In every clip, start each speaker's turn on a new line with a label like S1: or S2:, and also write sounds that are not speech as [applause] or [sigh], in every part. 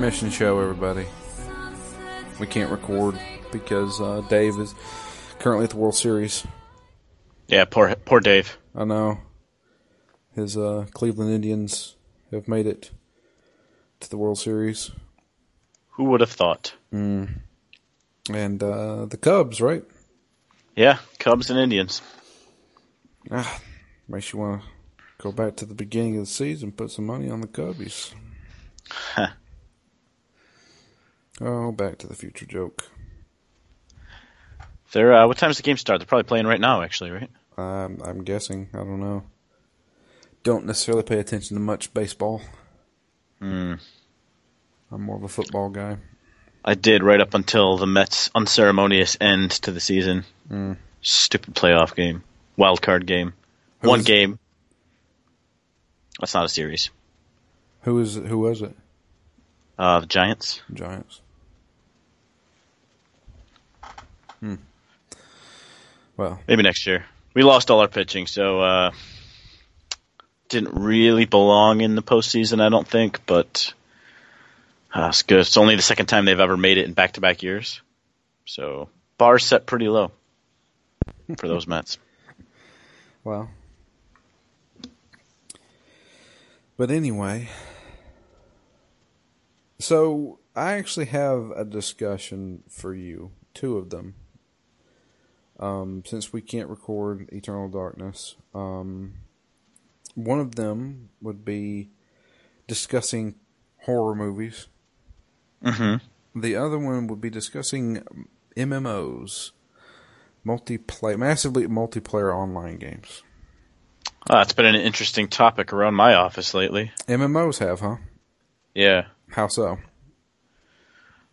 S1: Intermission show, everybody. We can't record because uh, Dave is currently at the World Series.
S2: Yeah, poor poor Dave.
S1: I know his uh, Cleveland Indians have made it to the World Series,
S2: Who would have thought?
S1: and uh, the Cubs, right?
S2: Yeah, Cubs and Indians.
S1: Ah, makes you want to go back to the beginning of the season, put some money on the Cubbies. Oh, Back to the Future joke.
S2: They're uh, what time does the game start? They're probably playing right now, actually, right?
S1: Um, I'm guessing. I don't know. Don't necessarily pay attention to much baseball.
S2: Hmm.
S1: I'm more of a football guy.
S2: I did right up until the Mets' unceremonious end to the season.
S1: Mm.
S2: Stupid playoff game, wild card game,
S1: Who
S2: one
S1: was-
S2: game. That's not a series.
S1: Who is who was it?
S2: Uh, the Giants.
S1: Giants. Hmm. Well,
S2: Maybe next year. We lost all our pitching, so uh, didn't really belong in the postseason. I don't think, but uh, it's good. It's only the second time they've ever made it in back-to-back years, so bar set pretty low for those [laughs] Mets.
S1: well. But anyway, so I actually have a discussion for you, two of them. Um, since we can't record Eternal Darkness, um, one of them would be discussing horror movies.
S2: Mm-hmm.
S1: The other one would be discussing MMOs, multiplayer, massively multiplayer online games.
S2: Uh, it's been an interesting topic around my office lately.
S1: MMOs have, huh?
S2: Yeah.
S1: How so?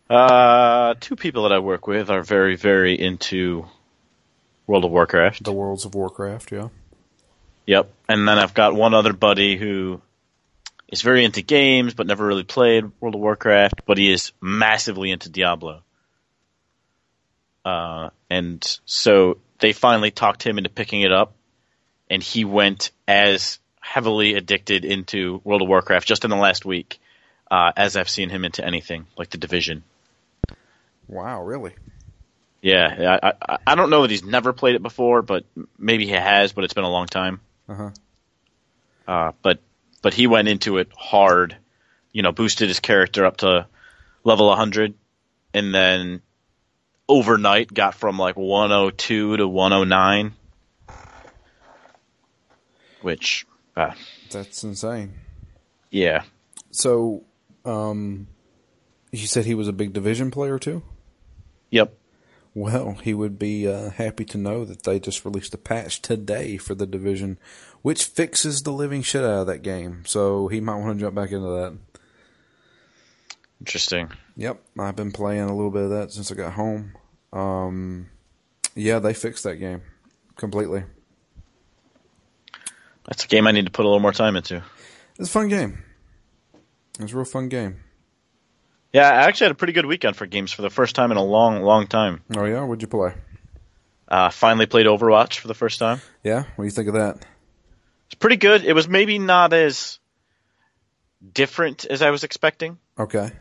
S2: Uh, two people that I work with are very, very into World of Warcraft.
S1: The Worlds of Warcraft, yeah.
S2: Yep. And then I've got one other buddy who is very into games but never really played World of Warcraft, but he is massively into Diablo. Uh, and so they finally talked him into picking it up, and he went as heavily addicted into World of Warcraft just in the last week uh, as I've seen him into anything like the Division.
S1: Wow, really?
S2: Yeah, I, I I don't know that he's never played it before, but maybe he has, but it's been a long time.
S1: Uh-huh.
S2: Uh, but but he went into it hard, you know, boosted his character up to level 100, and then overnight got from like 102 to 109, which, uh,
S1: That's insane.
S2: yeah,
S1: So, um, you said he was a big division player too?
S2: yep,
S1: Well, he would be uh, happy to know that they just released a patch today for the division, which fixes the living shit out of that game. So he might want to jump back into that.
S2: interesting.
S1: Yep, I've been playing a little bit of that since I got home. Um, yeah, they fixed that game completely.
S2: That's a game I need to put a little more time into.
S1: It's a fun game. It's a real fun game.
S2: Yeah, I actually had a pretty good weekend for games for the first time in a long, long time.
S1: Oh yeah, what'd you play?
S2: Uh, finally played Overwatch for the first time.
S1: Yeah, what do you think of that?
S2: It's pretty good. It was maybe not as different as I was expecting.
S1: Okay.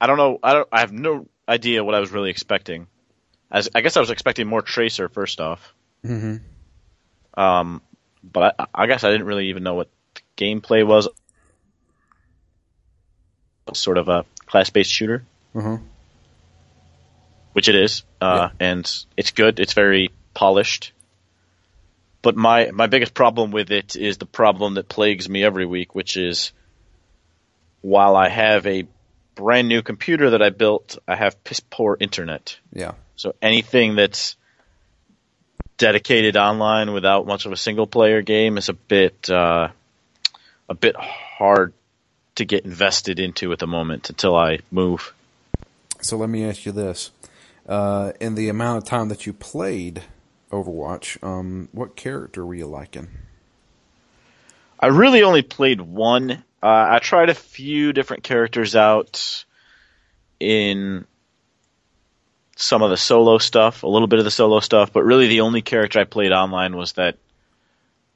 S2: I don't know. I don't. I have no idea what I was really expecting. As I guess I was expecting more Tracer first off.
S1: Mm-hmm.
S2: Um, but I, I guess I didn't really even know what the gameplay was. Sort of a class-based shooter,
S1: Uh-huh.
S2: which it is, uh, and it's good. It's very polished. But my my biggest problem with it is the problem that plagues me every week, which is while I have a brand new computer that I built, I have piss poor internet.
S1: Yeah.
S2: So anything that's dedicated online without much of a single player game is a bit uh, a bit hard to get invested into at the moment until I move.
S1: So let me ask you this: uh, in the amount of time that you played Overwatch, um, what character were you liking?
S2: I really only played one. Uh, I tried a few different characters out in some of the solo stuff, a little bit of the solo stuff, but really the only character I played online was that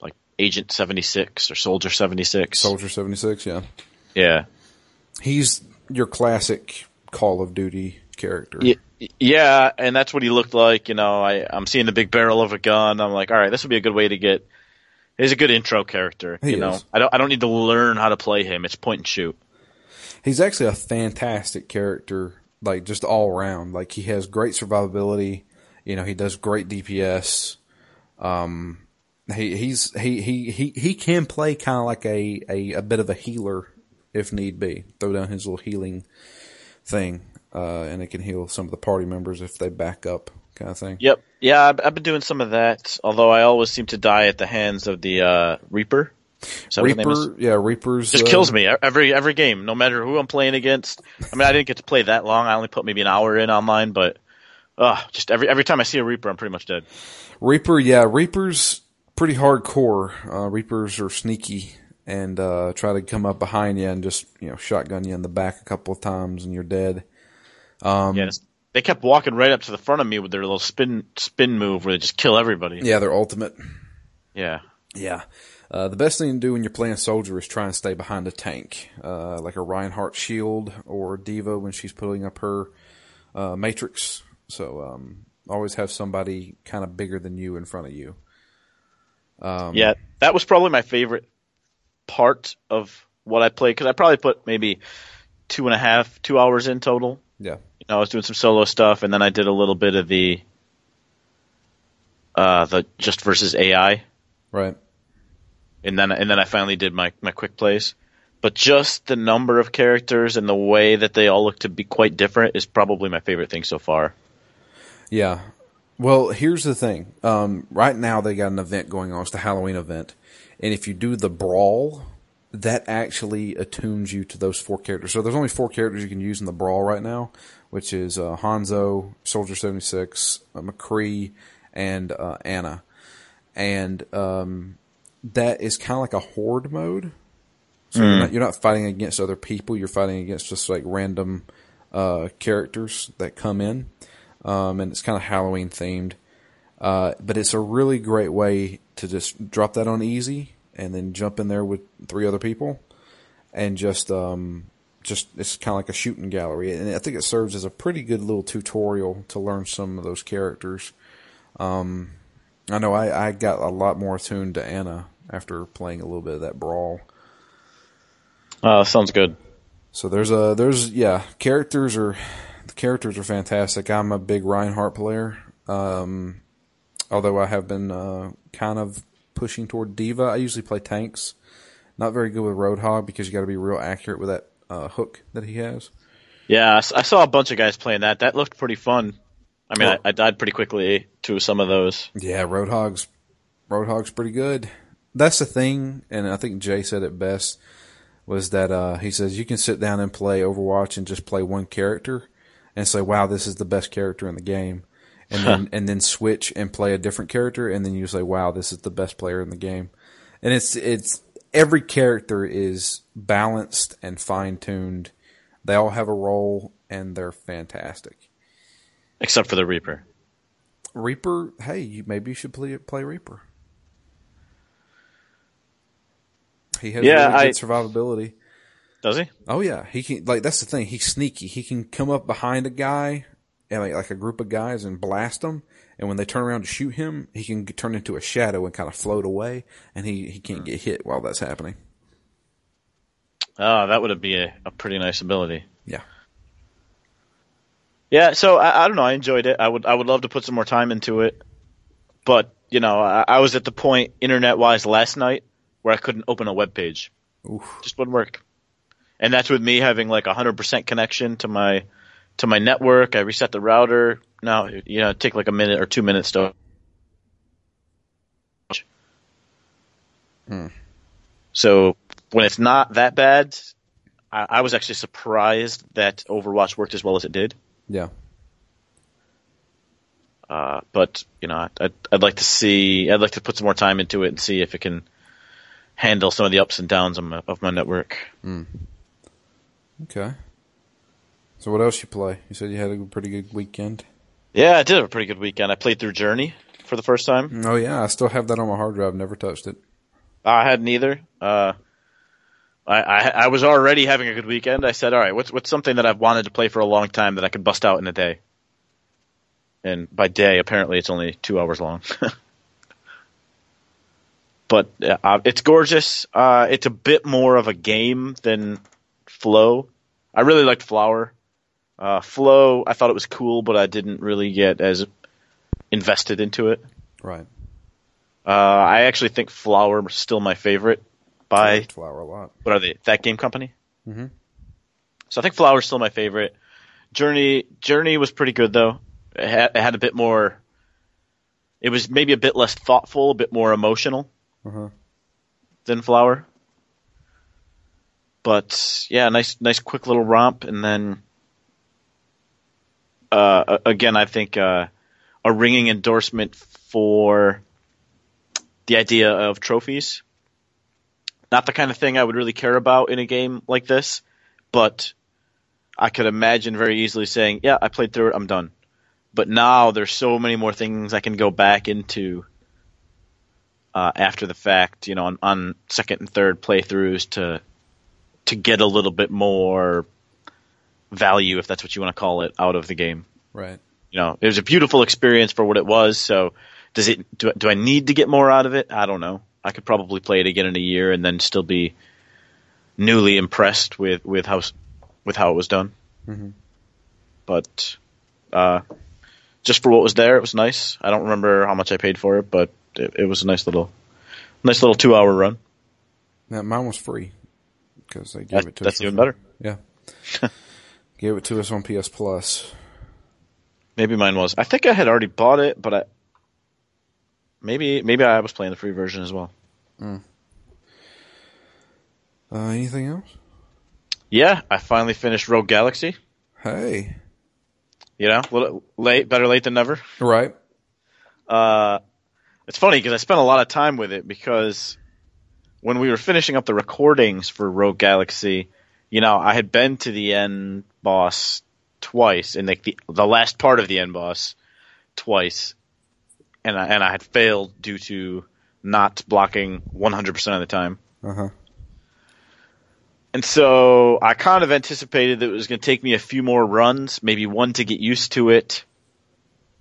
S2: like Agent 76 or Soldier 76.
S1: Soldier seventy six, yeah.
S2: Yeah.
S1: He's your classic Call of Duty character.
S2: Y- Yeah, and that's what he looked like. You know, I, I'm seeing the big barrel of a gun. I'm like, all right, this would be a good way to get. He's a good intro character.
S1: He
S2: you know,
S1: is.
S2: I don't. I don't need to learn how to play him. It's point and shoot.
S1: He's actually a fantastic character, like just all around. Like he has great survivability. You know, he does great DPS. Um, he he's he he he he can play kind of like a, a a bit of a healer if need be. Throw down his little healing thing, uh, and it can heal some of the party members if they back up, kind of thing.
S2: Yep. Yeah, I've, I've been doing some of that. Although I always seem to die at the hands of the uh, Reaper. Is that what his name is?
S1: Reaper, yeah, Reaper's
S2: just
S1: uh,
S2: kills me every every game, no matter who I'm playing against. I mean, I didn't get to play that long. I only put maybe an hour in online, but uh, just every every time I see a Reaper, I'm pretty much dead.
S1: Reaper, yeah, Reaper's pretty hardcore. Uh, Reapers are sneaky and uh, try to come up behind you and just you know shotgun you in the back a couple of times and you're dead. Um,
S2: yeah, they kept walking right up to the front of me with their little spin spin move where they just kill everybody.
S1: Yeah, they're ultimate.
S2: Yeah.
S1: Yeah. Uh, the best thing to do when you're playing soldier is try and stay behind a tank, uh, like a Reinhardt shield or D.Va when she's putting up her uh, matrix. So um, always have somebody kind of bigger than you in front of you. Um,
S2: yeah, that was probably my favorite part of what I played because I probably put maybe two and a half, two hours in total.
S1: Yeah.
S2: You know, I was doing some solo stuff, and then I did a little bit of the uh, the just versus AI,
S1: Right.
S2: and then and then I finally did my my quick plays. But just the number of characters and the way that they all look to be quite different is probably my favorite thing so far.
S1: Yeah. Well, here's the thing. Um, right now they got an event going on. It's the Halloween event, and if you do the brawl, that actually attunes you to those four characters. So there's only four characters you can use in the brawl right now, which is uh, Hanzo, Soldier seventy six, uh, McCree, and uh, Ana, and um, that is kind of like a horde mode. So you're, not, you're not fighting against other people. You're fighting against just like random uh, characters that come in um, and it's kind of Halloween themed. Uh, but it's a really great way to just drop that on easy and then jump in there with three other people and just um, just it's kind of like a shooting gallery. And I think it serves as a pretty good little tutorial to learn some of those characters. Um, I know I, I got a lot more attuned to Ana after playing a little bit of that brawl.
S2: Uh, sounds good.
S1: So there's a there's yeah characters are the characters are fantastic. I'm a big Reinhardt player. Um, although I have been uh, kind of pushing toward D.Va. I usually play tanks. Not very good with Roadhog because you got to be real accurate with that uh, hook that he has.
S2: Yeah, I saw a bunch of guys playing that. That looked pretty fun. I mean,
S1: Oh.
S2: I, I died pretty quickly to some of those.
S1: Yeah, Roadhog's Roadhog's pretty good. That's the thing, and I think Jay said it best was that uh, he says you can sit down and play Overwatch and just play one character and say, "Wow, this is the best character in the game," and then and then switch and play a different character, and then you say, "Wow, this is the best player in the game," and it's it's every character is balanced and fine tuned. They all have a role, and they're fantastic.
S2: Except for the Reaper.
S1: Reaper, hey, you, maybe you should play play Reaper. He has
S2: Yeah,
S1: really
S2: I-
S1: survivability.
S2: Does he?
S1: Oh yeah, he can like that's the thing. He's sneaky. He can come up behind a guy and like, like a group of guys and blast them. And when they turn around to shoot him, he can turn into a shadow and kind of float away, and he he can't get hit while that's happening.
S2: Oh, that would be a, a pretty nice ability.
S1: Yeah.
S2: Yeah, so I, I don't know. I enjoyed it. I would I would love to put some more time into it, but you know, I, I was at the point internet wise last night where I couldn't open a web page.
S1: Oof.
S2: Just wouldn't work. And that's with me having like a hundred percent connection to my to my network. I reset the router. Now you know, take like a minute or two minutes to.
S1: Hmm.
S2: So when it's not that bad, I, I was actually surprised that Overwatch worked as well as it did.
S1: Yeah.
S2: Uh, but you know, I'd, I'd like to see, I'd like to put some more time into it and see if it can handle some of the ups and downs of my, of my network.
S1: Okay. So what else you play? You said you had a pretty good weekend.
S2: Yeah, I did have a pretty good weekend. I played through Journey for the first time.
S1: Oh yeah, I still have that on my hard drive. Never touched it.
S2: I had neither. Uh, I, I I was already having a good weekend. I said, all right, what's what's something that I've wanted to play for a long time that I could bust out in a day? And by day, apparently, it's only two hours long. [laughs] but uh, it's gorgeous. Uh, it's a bit more of a game than Flow. I really liked Flower. Uh, Flow, I thought it was cool, but I didn't really get as invested into it.
S1: Right.
S2: Uh, I actually think Flower is still my favorite
S1: I
S2: by
S1: Flower a lot.
S2: what are they? That game company.
S1: Mm-hmm.
S2: So I think Flower's still my favorite. Journey Journey was pretty good though. It had, it had a bit more. It was maybe a bit less thoughtful, a bit more emotional
S1: Uh-huh.
S2: than Flower. But yeah, nice, nice, quick little romp, and then uh, again, I think uh, a ringing endorsement for the idea of trophies. Not the kind of thing I would really care about in a game like this, but I could imagine very easily saying, "Yeah, I played through it. I'm done." But now there's so many more things I can go back into uh, after the fact, you know, on, on second and third playthroughs to to get a little bit more value, if that's what you want to call it, out of the game.
S1: Right.
S2: You know, it was a beautiful experience for what it was. So, does it? Do, do I need to get more out of it? I don't know. I could probably play it again in a year and then still be newly impressed with with how with how it was done.
S1: Mhm.
S2: But uh, just for what was there, it was nice. I don't remember how much I paid for it, but it, it was a nice little nice little two hour run.
S1: Now, mine was free because they gave
S2: That,
S1: it to us.
S2: that's even better.
S1: Yeah. [laughs] gave it to us on PS Plus.
S2: Maybe mine was. I think I had already bought it, but I maybe maybe I was playing the free version as well.
S1: Uh, anything else?
S2: Yeah, I finally finished Rogue Galaxy.
S1: Hey.
S2: You know, little late, better late than never.
S1: Right.
S2: Uh, it's funny because I spent a lot of time with it because when we were finishing up the recordings for Rogue Galaxy, you know, I had been to the end boss twice, and like the the last part of the end boss twice, and I, and I had failed due to not blocking 100% of the time.
S1: Uh huh.
S2: And so I kind of anticipated that it was going to take me a few more runs, maybe one to get used to it,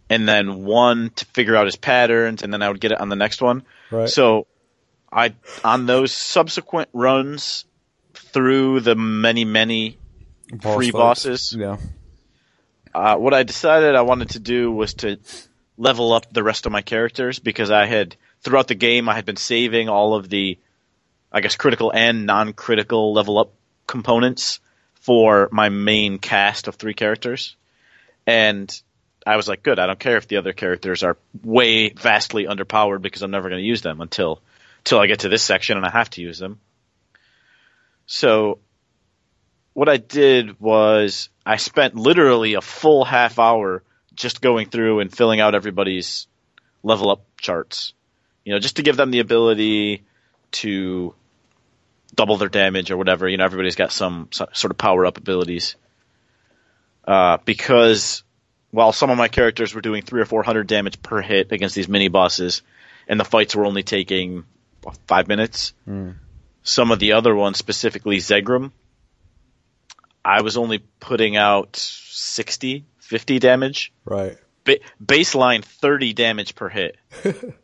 S2: and then one to figure out his patterns, and then I would get it on the next one.
S1: Right.
S2: So I on those subsequent runs through the many many
S1: Boss
S2: free bosses.
S1: Yeah.
S2: uh, what I decided I wanted to do was to level up the rest of my characters because I had throughout the game I had been saving all of the I guess critical and non-critical level up components for my main cast of three characters. And I was like, good, I don't care if the other characters are way vastly underpowered because I'm never going to use them until until I get to this section and I have to use them. So what I did was I spent literally a full half hour just going through and filling out everybody's level up charts. You know, just to give them the ability to double their damage or whatever. You know, everybody's got some sort of power up abilities. Uh, because while some of my characters were doing three or four hundred damage per hit against these mini bosses, and the fights were only taking five minutes, some of the other ones, specifically Zegram, I was only putting out 60, 50 damage.
S1: Right.
S2: Ba- baseline 30 damage per hit.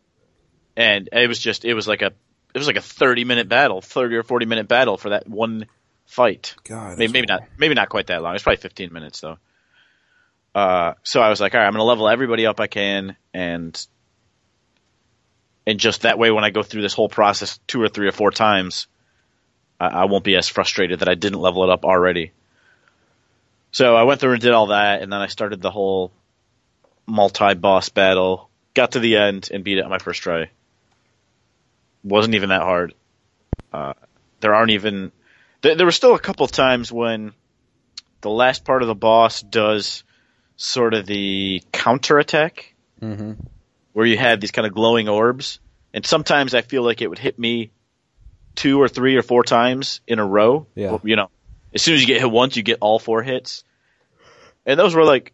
S2: [laughs] and it was just, it was like a, it was like a 30 minute battle, 30 or 40 minute battle for that one fight.
S1: God.
S2: Maybe, maybe not, maybe not quite that long. It's probably 15 minutes though. Uh, so I was like, all right, I'm going to level everybody up I can and, and just that way when I go through this whole process two or three or four times, I, I won't be as frustrated that I didn't level it up already. So I went through and did all that, and then I started the whole multi-boss battle. Got to the end and beat it on my first try. Wasn't even that hard. Uh, there aren't even There, there were still a couple of times when the last part of the boss does sort of the counterattack,
S1: Mm-hmm.
S2: where you had these kind of glowing orbs, and sometimes I feel like it would hit me two or three or four times in a row.
S1: Yeah.
S2: You know, as soon as you get hit once, you get all four hits, and those were like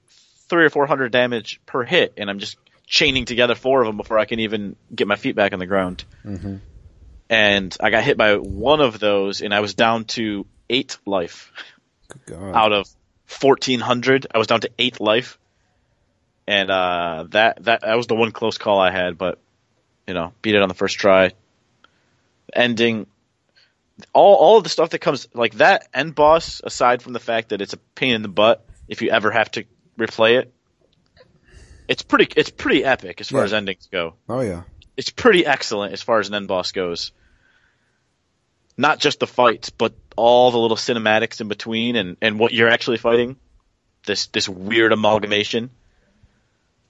S2: three or four hundred damage per hit, and I'm just chaining together four of them before I can even get my feet back on the ground.
S1: Mm-hmm.
S2: And I got hit by one of those, and I was down to eight life
S1: Good God.
S2: out of 1400 i was down to 8 life and uh that that that was the one close call i had but you know beat it on the first try ending all all of the stuff that comes like that end boss aside from the fact that it's a pain in the butt if you ever have to replay it it's pretty it's pretty epic as far
S1: Yeah.
S2: as endings go
S1: Oh yeah.
S2: it's pretty excellent as far as an end boss goes. Not just the fights, but all the little cinematics in between and, and what you're actually fighting. This this weird amalgamation.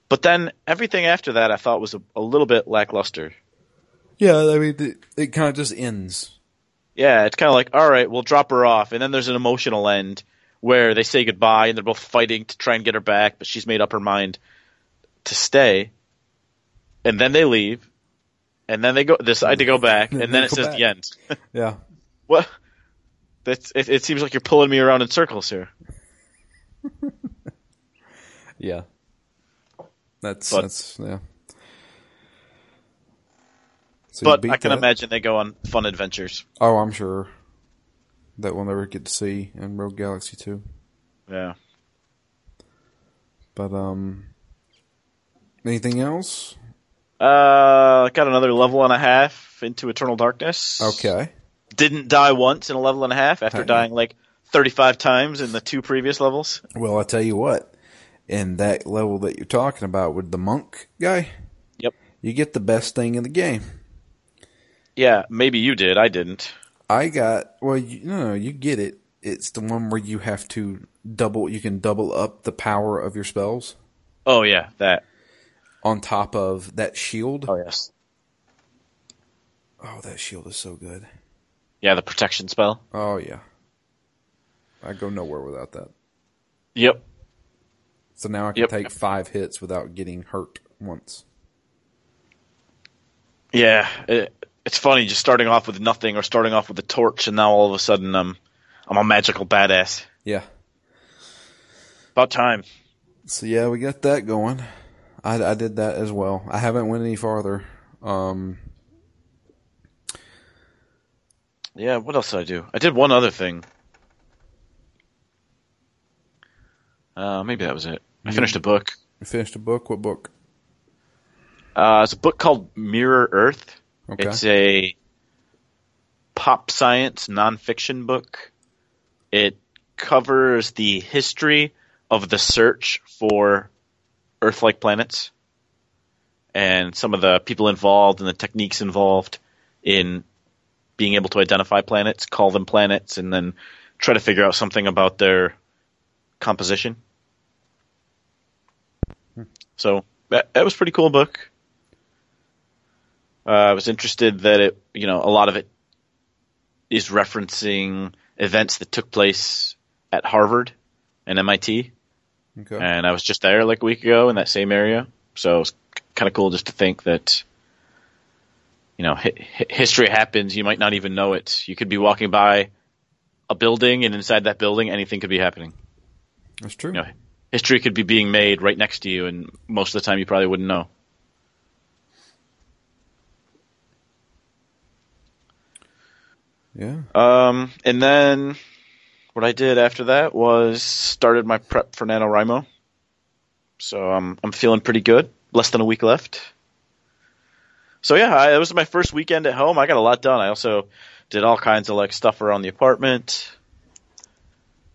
S2: But then everything after that I thought was a, a little bit lackluster.
S1: Yeah, I mean, it, it kind of just ends.
S2: Yeah, it's kind of like, all right, we'll drop her off, and then there's an emotional end where they say goodbye and they're both fighting to try and get her back, but she's made up her mind to stay, and then they leave, and then they go decide to go back, [laughs] and
S1: Then
S2: then it says
S1: back.
S2: the end. [laughs]
S1: Yeah.
S2: What? That's it, it. Seems like you're pulling me around in circles here. [laughs]
S1: Yeah. That's
S2: But-
S1: that's yeah. So
S2: but I can
S1: that?
S2: imagine they go on fun adventures.
S1: Oh, I'm sure that we'll never get to see in Rogue Galaxy Two.
S2: Yeah.
S1: But um, anything else?
S2: Uh, got another level and a half into Eternal Darkness.
S1: Okay.
S2: Didn't die once in a level and a half after
S1: Hey.
S2: dying like 35 times in the two previous levels.
S1: Well, I tell you what, in that level that you're talking about with the monk guy,
S2: Yep.
S1: you get the best thing in the game.
S2: Yeah, maybe you did. I didn't.
S1: I got well, you, no, no, you get it. It's the one where you have to double. You can double up the power of your spells
S2: Oh yeah, that.
S1: on top of that shield.
S2: Oh yes.
S1: Oh, that shield is so good.
S2: Yeah, the protection spell.
S1: Oh yeah, I go nowhere without that.
S2: Yep.
S1: So now I can
S2: Yep.
S1: take five hits without getting hurt once.
S2: Yeah, it, it's funny just starting off with nothing or starting off with a torch, and now all of a sudden I'm I'm a magical badass.
S1: Yeah.
S2: About time.
S1: So yeah, we got that going. I, I did that as well. I haven't went any farther. Um,
S2: Yeah, what else did I do? I did one other thing. Uh, maybe that was it. I finished a book.
S1: you finished a book. What book?
S2: Uh, it's a book called Mirror Earth.
S1: Okay.
S2: It's a pop science nonfiction book. It covers the history of the search for Earth-like planets and some of the people involved and the techniques involved in being able to identify planets, call them planets, and then try to figure out something about their composition. Hmm. So that, that was a pretty cool book. Uh, I was interested that it, you know, a lot of it is referencing events that took place at Harvard and MIT,
S1: Okay.
S2: and I was just there like a week ago in that same area, so it was kind of cool just to think that, you know, hi- hi- history happens. You might not even know it. You could be walking by a building, and inside that building, anything could be happening.
S1: That's true.
S2: You know, history could be being made right next to you, and most of the time, you probably wouldn't know.
S1: Yeah.
S2: Um, and then what I did after that was started my prep for NaNoWriMo. So I'm I'm feeling pretty good. Less than a week left. So yeah, I, it was my first weekend at home. I got a lot done. I also did all kinds of like stuff around the apartment.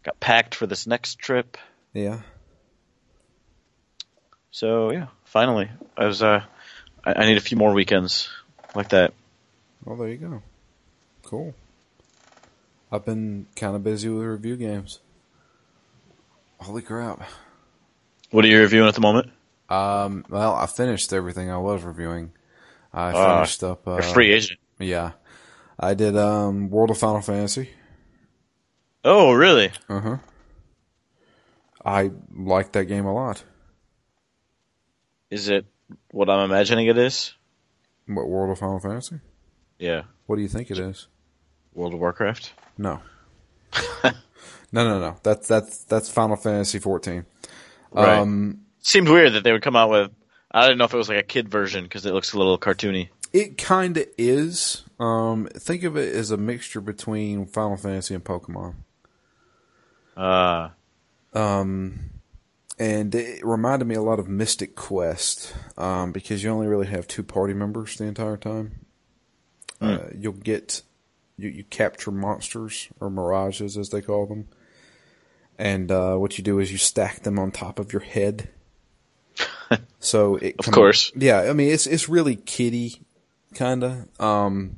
S2: Got packed for this next trip.
S1: Yeah.
S2: So yeah, finally, I was uh, I, I need a few more weekends like that.
S1: Well, there you go. Cool. I've been kind of busy with review games. Holy crap.
S2: What are you reviewing at the moment?
S1: Um, well, I finished everything I was reviewing. I
S2: Ah,
S1: finished up. Uh,
S2: free agent.
S1: Yeah, I did um, World of Final Fantasy.
S2: Oh, really?
S1: Uh huh. I like that game a lot.
S2: Is it what I'm imagining it is?
S1: What World of Final Fantasy?
S2: Yeah.
S1: What do you think it is?
S2: World of Warcraft?
S1: No. [laughs] no, no, no. That's that's that's Final Fantasy 14.
S2: Right.
S1: Um,
S2: Seemed weird that they would come out with. I didn't know if it was like a kid version because it looks a little cartoony.
S1: it kind of is. Um, think of it as a mixture between Final Fantasy and Pokemon.
S2: Uh, Um,
S1: and it reminded me a lot of Mystic Quest um, because you only really have two party members the entire time. Uh, you'll get you, you capture monsters or mirages as they call them, and uh, what you do is you stack them on top of your head. [laughs] so it
S2: Of course.
S1: yeah. I mean, it's it's really kitty kind of. Um,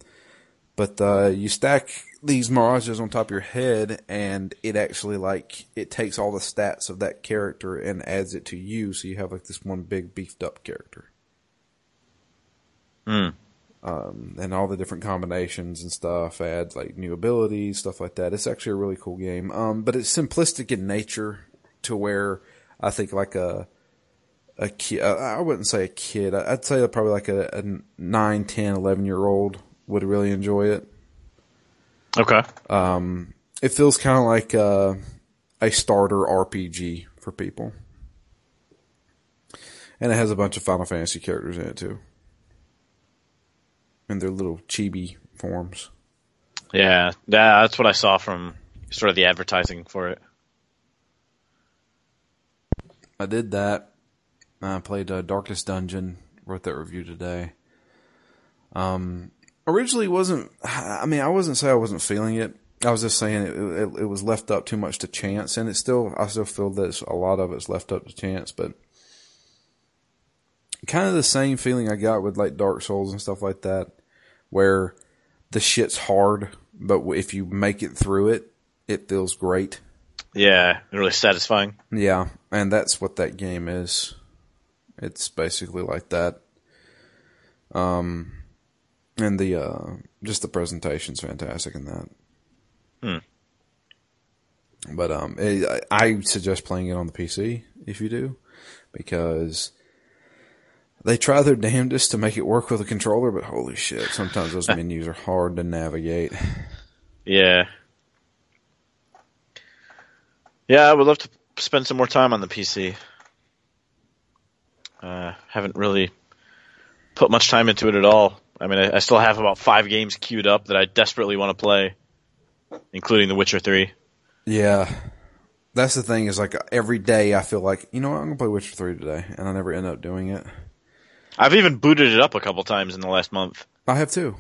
S1: but uh, you stack these mirages on top of your head, and it actually like it takes all the stats of that character and adds it to you, so you have like this one big beefed up character.
S2: Hmm.
S1: Um, and all the different combinations and stuff adds like new abilities, stuff like that. It's actually a really cool game. Um, but it's simplistic in nature to where I think like a a kid, I wouldn't say a kid, I'd say probably like a, a 9, 10, 11 year old would really enjoy it.
S2: okay.
S1: It feels kind of like uh, a starter RPG for people. And it has a bunch of Final Fantasy characters in it too. In their little chibi forms.
S2: Yeah, yeah, that's what I saw from sort of the advertising for it.
S1: I did that. I played uh, Darkest Dungeon. Wrote that review today. Um, originally wasn't. I mean, I wasn't saying I wasn't feeling it. I was just saying it, it. It was left up too much to chance, and it's still. I still feel that it's, a lot of it's left up to chance, but kind of the same feeling I got with like Dark Souls and stuff like that, where the shit's hard, but if you make it through it, it feels great.
S2: Yeah, really satisfying.
S1: Yeah, and that's what that game is. It's basically like that. Um, and the uh, just the presentation's fantastic in that. Hmm. But um, it, I I suggest playing it on the PC if you do, because they try their damnedest to make it work with a controller. But holy shit, sometimes those [laughs] menus are hard to navigate.
S2: Yeah. Yeah, I would love to spend some more time on the PC. Uh, haven't really put much time into it at all. I mean, I, I still have about five games queued up that I desperately want to play, including The Witcher 3.
S1: Yeah. That's the thing is like every day I feel like, you know what, I'm going to play Witcher 3 today. And I never end up doing it.
S2: I've even booted it up a couple times in the last month.
S1: I have too.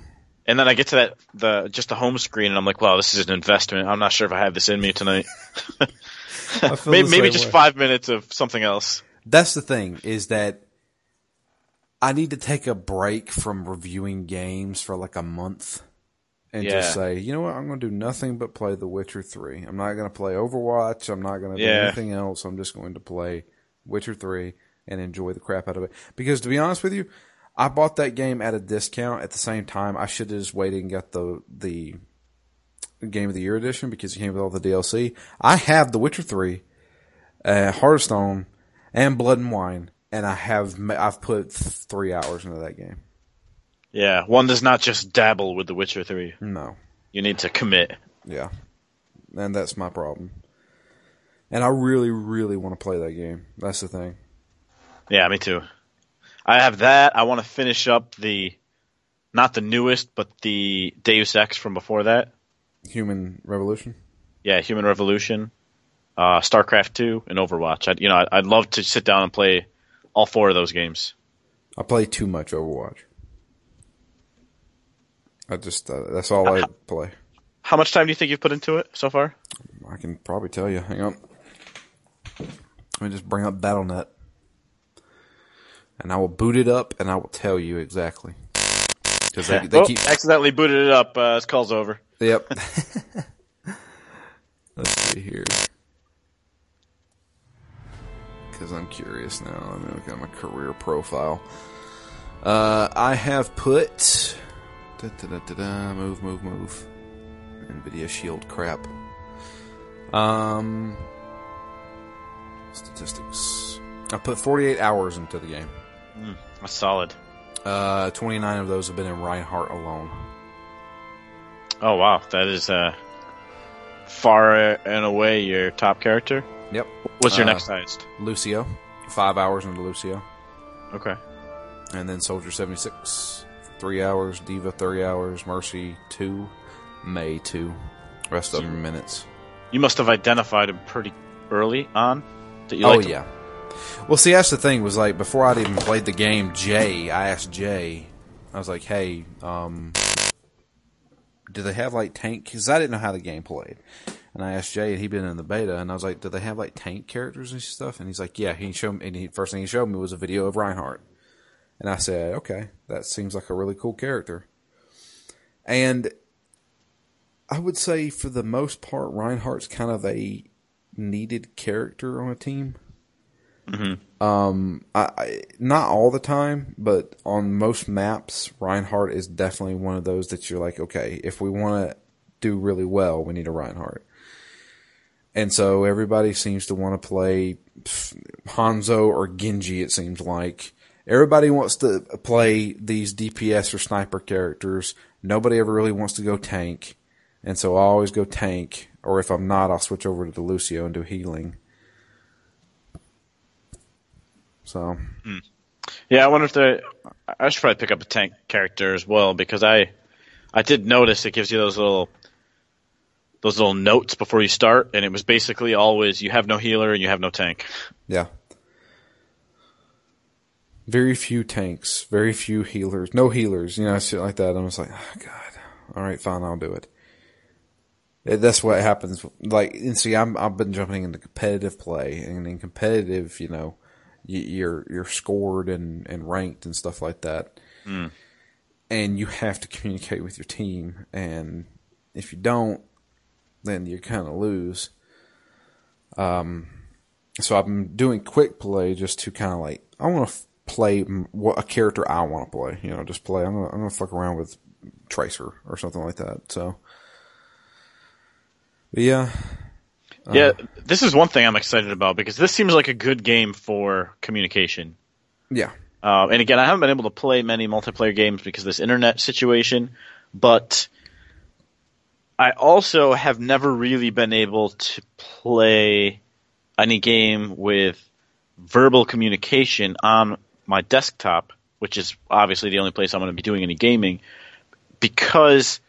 S2: And then I get to that the just the home screen and I'm like, wow, this is an investment. I'm not sure if I have this in me tonight. [laughs] [laughs] Maybe maybe just
S1: way.
S2: five minutes of something else.
S1: That's the thing is that I need to take a break from reviewing games for like a month and
S2: Yeah.
S1: just say, you know what, I'm going to do nothing but play The Witcher 3. I'm not going to play Overwatch. I'm not going to do anything else. I'm just going to play Witcher 3 and enjoy the crap out of it. Because to be honest with you, I bought that game at a discount at the same time. I should have just waited and got the, the Game of the Year edition because it came with all the DLC. I have The Witcher 3, uh, Hearts of Stone, and Blood and Wine, and I have I've put three hours into that game.
S2: Yeah, one does not just dabble with The Witcher 3.
S1: No,
S2: You need to commit.
S1: yeah, and that's my problem. And I really, really want to play that game. That's the thing.
S2: Yeah, me too. I have that. I want to finish up the, not the newest, but the Deus Ex from before that.
S1: Human Revolution.
S2: Yeah, Human Revolution, uh, StarCraft 2, and Overwatch. I'd, you know, I'd, I'd love to sit down and play all four of those games.
S1: I play too much Overwatch. I just uh, that's all I play.
S2: How much time do you think you've put into it so far?
S1: I can probably tell you. Hang on. Let me just bring up BattleNet, and I will boot it up, and I will tell you exactly because they, they [laughs]
S2: oh,
S1: keep
S2: accidentally booted it up. Uh, this call's over.
S1: Yep. [laughs] [laughs] Let's see here. Because I'm curious now. Let me look at my career profile. Uh, I have put. Da, da, da, da, da, move, move, move. NVIDIA Shield crap. Um, statistics. I put 48 hours into the game.
S2: That's solid.
S1: Uh, 29 of those have been in Reinhardt alone.
S2: Oh wow, that is uh, far and away your top character.
S1: Yep.
S2: What's your
S1: Uh,
S2: next highest?
S1: Lucio, five hours into Lucio,
S2: Okay.
S1: and then Soldier 76, three hours. D.Va 30 hours. Mercy two, Mei two. Rest of them minutes.
S2: You must have identified him pretty early on that you
S1: oh yeah. Well, see, that's the thing. Was like before I'd even played the game, Jay. I asked Jay. I was like, "Hey, um, do they have like tank?" Because I didn't know how the game played. And I asked Jay, and he'd been in the beta, and I was like, "Do they have like tank characters and stuff?" And he's like, "Yeah." He showed me, and he first thing he showed me was a video of Reinhardt, and I said, "Okay, that seems like a really cool character." And I would say, for the most part, Reinhardt's kind of a needed character on a team. Um, I, I not all the time, but on most maps, Reinhardt is definitely one of those that you're like, okay, if we want to do really well, we need a Reinhardt. And so everybody seems to want to play Hanzo or Genji. It seems like everybody wants to play these DPS or sniper characters. Nobody ever really wants to go tank, and so I always go tank. Or if I'm not, I'll switch over to the Lucio and do healing. So
S2: Yeah, I wonder if they. I should probably pick up a tank character as well because I, I did notice it gives you those little, those little notes before you start, and it was basically always you have no healer and you have no tank.
S1: Yeah. Very few tanks, very few healers, no healers, you know, shit like that. I'm just like, oh, God, all right, fine, I'll do it. Eh, That's what happens. Like, and see, I'm, I've been jumping into competitive play, and in competitive, you know, you're you're scored and, and ranked and stuff like that, and you have to communicate with your team, and if you don't, then you kind of lose Um, so I'm doing quick play just to kind of like I want to f- play m- what a character I want to play. You know, just play. I'm gonna I'm gonna fuck around with Tracer or something like that. So, but yeah,
S2: Yeah, this is one thing I'm excited about because this seems like a good game for communication.
S1: yeah,
S2: Uh, and again, I haven't been able to play many multiplayer games because of this internet situation, but I also have never really been able to play any game with verbal communication on my desktop, which is obviously the only place I'm going to be doing any gaming, because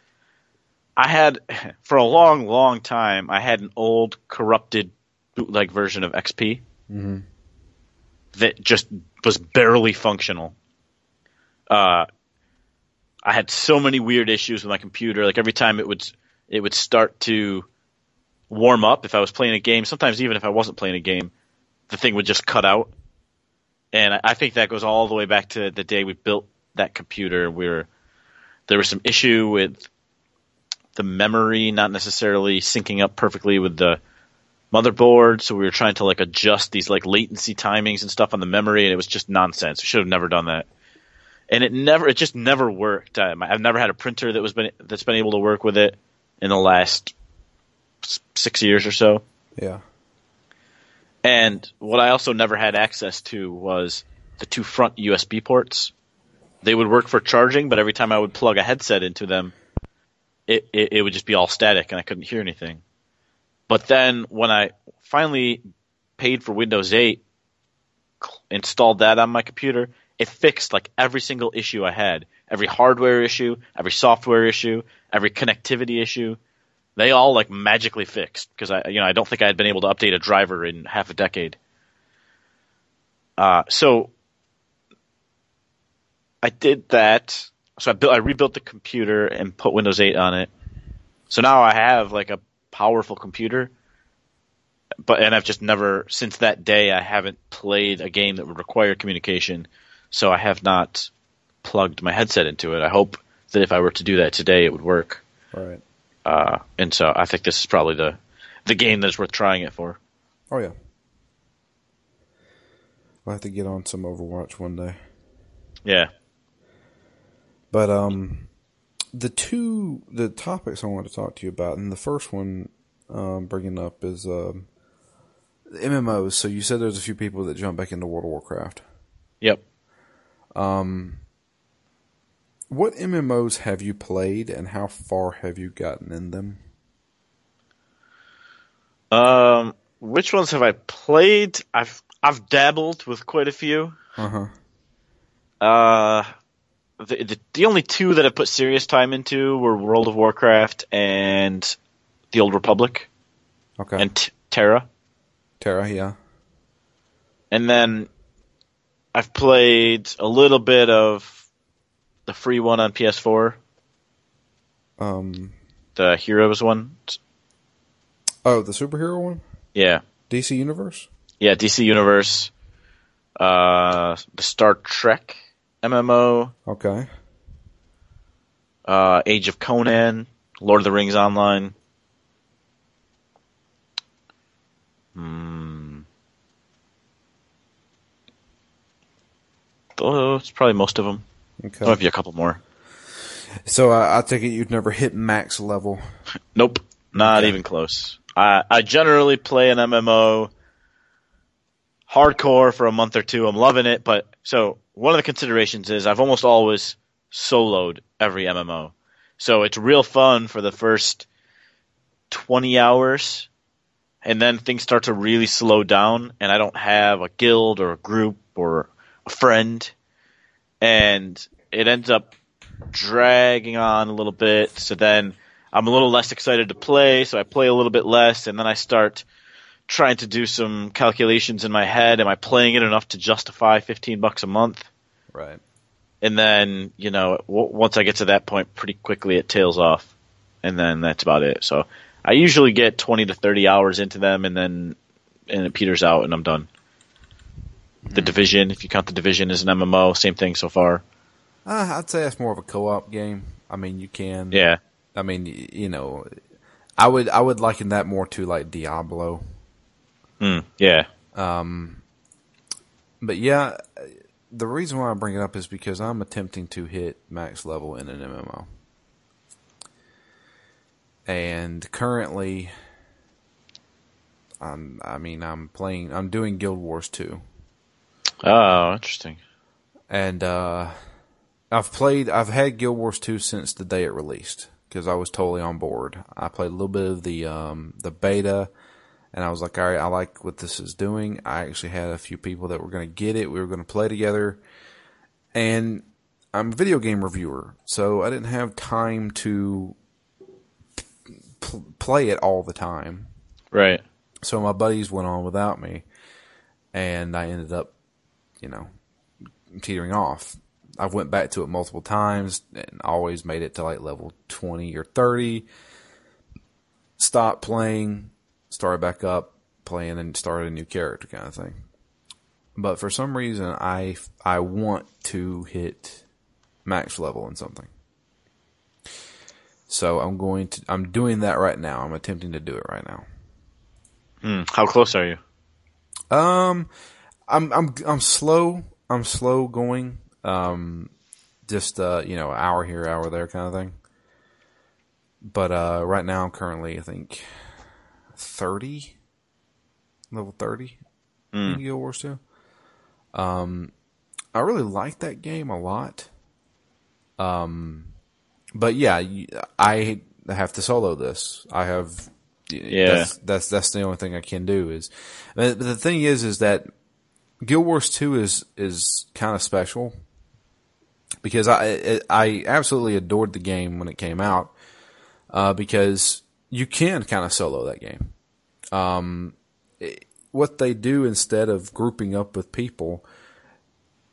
S2: I had, [laughs] for a long, long time, I had an old corrupted bootleg version of XP that just was barely functional. Uh, I had so many weird issues with my computer. Like every time it would it would start to warm up if I was playing a game. Sometimes even if I wasn't playing a game, the thing would just cut out. And I- I think that goes all the way back to the day we built that computer. Where there was some issue with the memory not necessarily syncing up perfectly with the motherboard, so we were trying to like adjust these like latency timings and stuff on the memory, and it was just nonsense. We should have never done that, and it never, it just never worked. Um, I've never had a printer that was been that's been able to work with it in the last six years or so.
S1: yeah,
S2: And what I also never had access to was the two front USB ports. They would work for charging, but every time I would plug a headset into them, it, it, it would just be all static and I couldn't hear anything. But then when I finally paid for Windows 8, installed that on my computer, it fixed like every single issue I had. Every hardware issue, every software issue, every connectivity issue they all like magically fixed because I, you know, I don't think I had been able to update a driver in half a decade. Uh, so I did that. So I built, I rebuilt the computer and put Windows 8 on it. So now I have like a powerful computer, but and I've just never since that day I haven't played a game that would require communication. So I have not plugged my headset into it. I hope that if I were to do that today, it would work.
S1: right.
S2: Uh, and so I think this is probably the the game that's worth trying it for.
S1: Oh yeah. I'll have to get on some Overwatch one day.
S2: Yeah.
S1: But um, the two the topics I wanted to talk to you about, and the first one um, bringing up is um, MMOs. So you said there's a few people that jump back into World of Warcraft.
S2: Yep.
S1: What MMOs have you played, and how far have you gotten in them?
S2: Um, which ones have I played? I've I've dabbled with quite a few.
S1: Uh huh.
S2: Uh, the, the the only two that I put serious time into were World of Warcraft and the Old Republic
S1: Okay.
S2: and T- TERA.
S1: TERA, yeah.
S2: And then I've played a little bit of the free one on PS4,
S1: Um.
S2: the Heroes one.
S1: Oh, the superhero one,
S2: Yeah,
S1: DC Universe.
S2: yeah, DC Universe, uh, the Star Trek MMO,
S1: Okay.
S2: uh, Age of Conan, Lord of the Rings Online. Hmm. Oh, it's probably most of them.
S1: Okay.
S2: There might be a couple more.
S1: So I, I take it you've never hit max level. [laughs]
S2: Nope, not
S1: Okay.
S2: even close. I I generally play an MMO hardcore for a month or two. I'm loving it, but so one of the considerations is I've almost always soloed every MMO. So it's real fun for the first 20 hours and then things start to really slow down and I don't have a guild or a group or a friend and it ends up dragging on a little bit. So then I'm a little less excited to play, so I play a little bit less, and then I start trying to do some calculations in my head. Am I playing it enough to justify 15 bucks a month?
S1: Right.
S2: And then, you know, w- once I get to that point, pretty quickly it tails off, and then that's about it. So I usually get 20 to 30 hours into them, and then and it peters out, and I'm done. The division, if you count the division as an MMO, same thing so far.
S1: Uh, I'd say it's more of a co-op game. I mean, you can.
S2: Yeah,
S1: I mean, you know, I would I would liken that more to like Diablo.
S2: Mm, yeah,
S1: But yeah, the reason why I bring it up is because I'm attempting to hit max level in an MMO. And currently I'm I mean I'm playing I'm doing Guild Wars 2.
S2: Oh, interesting.
S1: And uh I've played I've had Guild Wars 2 since the day it released because I was totally on board. I played a little bit of the um the beta and I was like, all right, I like what this is doing. I actually had a few people that were going to get it. We were going to play together. And I'm a video game reviewer, so I didn't have time to p- play it all the time.
S2: Right.
S1: So my buddies went on without me, and I ended up, you know, teetering off. I went back to it multiple times and always made it to like level 20 or 30. Stopped playing, started back up, playing and then start a new character kind of thing. But for some reason, I, I want to hit max level in something. So I'm going to, I'm doing that right now. I'm attempting to do it right now.
S2: Hmm. How close are you?
S1: Um, I'm I'm I'm slow. I'm slow going. Um, just uh, you know, hour here, hour there, kind of thing. But uh, right now, I'm currently, I think, thirty, level thirty in Guild Wars Two. Um, I really like that game a lot. Um, but yeah, I have to solo this. I have.
S2: Yeah.
S1: That's, that's that's the only thing I can do is. But the thing is, is that Guild Wars Two is is kind of special because I I absolutely adored the game when it came out uh, because you can kind of solo that game. Um, it- what they do instead of grouping up with people,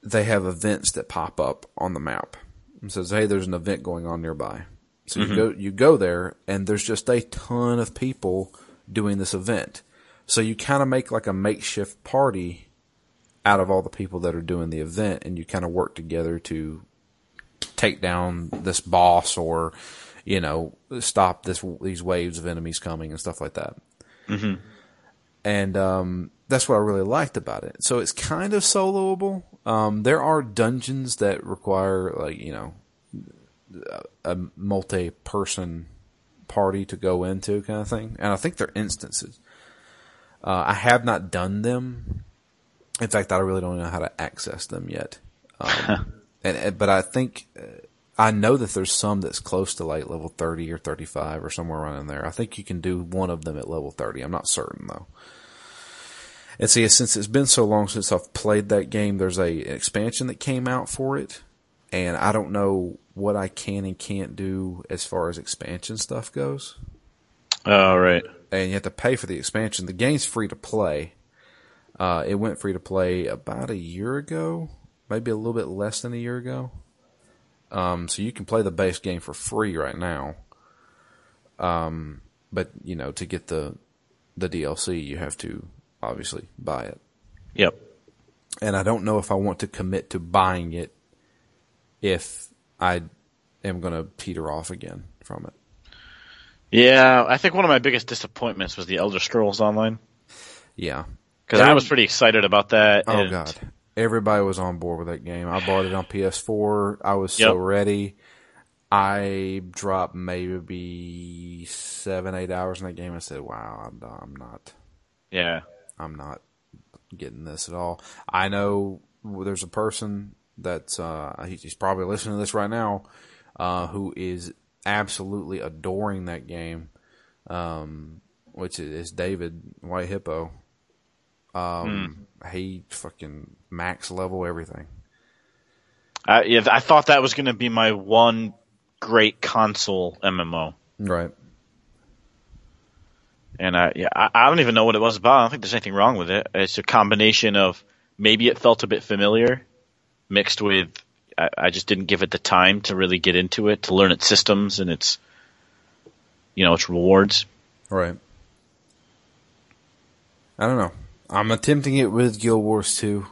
S1: they have events that pop up on the map and says, "Hey, there's an event going on nearby." So you go you go there, and there's just a ton of people doing this event. So you kind of make like a makeshift party out of all the people that are doing the event, and you kind of work together to take down this boss or you know stop this these waves of enemies coming and stuff like that. And um, that's what I really liked about it. So it's kind of soloable. Um, there are dungeons that require like you know a multi-person party to go into kind of thing. And I think they're instances. Uh, I have not done them. In fact, I really don't know how to access them yet. Um, [laughs] and, and- but I think, uh, I know that there's some that's close to like level 30 or 35 or somewhere around in there. I think you can do one of them at level 30. I'm not certain though. And see, since it's been so long since I've played that game, there's a an expansion that came out for it, and I don't know what I can and can't do as far as expansion stuff goes.
S2: Oh, right.
S1: And you have to pay for the expansion. The game's free to play. Uh, it went free to play about a year ago, maybe a little bit less than a year ago. Um, so you can play the base game for free right now. Um, but you know, to get the the DLC, you have to obviously buy it.
S2: Yep.
S1: and I don't know if I want to commit to buying it if I am going to peter off again from it.
S2: Yeah, I think one of my biggest disappointments was the Elder Scrolls Online
S1: Yeah.
S2: because I was pretty excited about that.
S1: Oh god. Everybody was on board with that game. I bought it on PS4. I was so
S2: Yep.
S1: ready. I dropped maybe seven, eight hours in that game. I said, "Wow, I'm, I'm not,
S2: Yeah.
S1: I'm not getting this at all." I know there's a person that's uh, he's probably listening to this right now, uh, who is absolutely adoring that game, um, which is David White Hippo. Um, he fucking max level everything.
S2: I, yeah, I thought that was going to be my one great console MMO.
S1: Right.
S2: And I, yeah, I, I don't even know what it was about. I don't think there's anything wrong with it. It's a combination of maybe it felt a bit familiar, mixed with I, I just didn't give it the time to really get into it, to learn its systems and its, you know, its rewards.
S1: Right. I don't know. I'm attempting it with Guild Wars 2.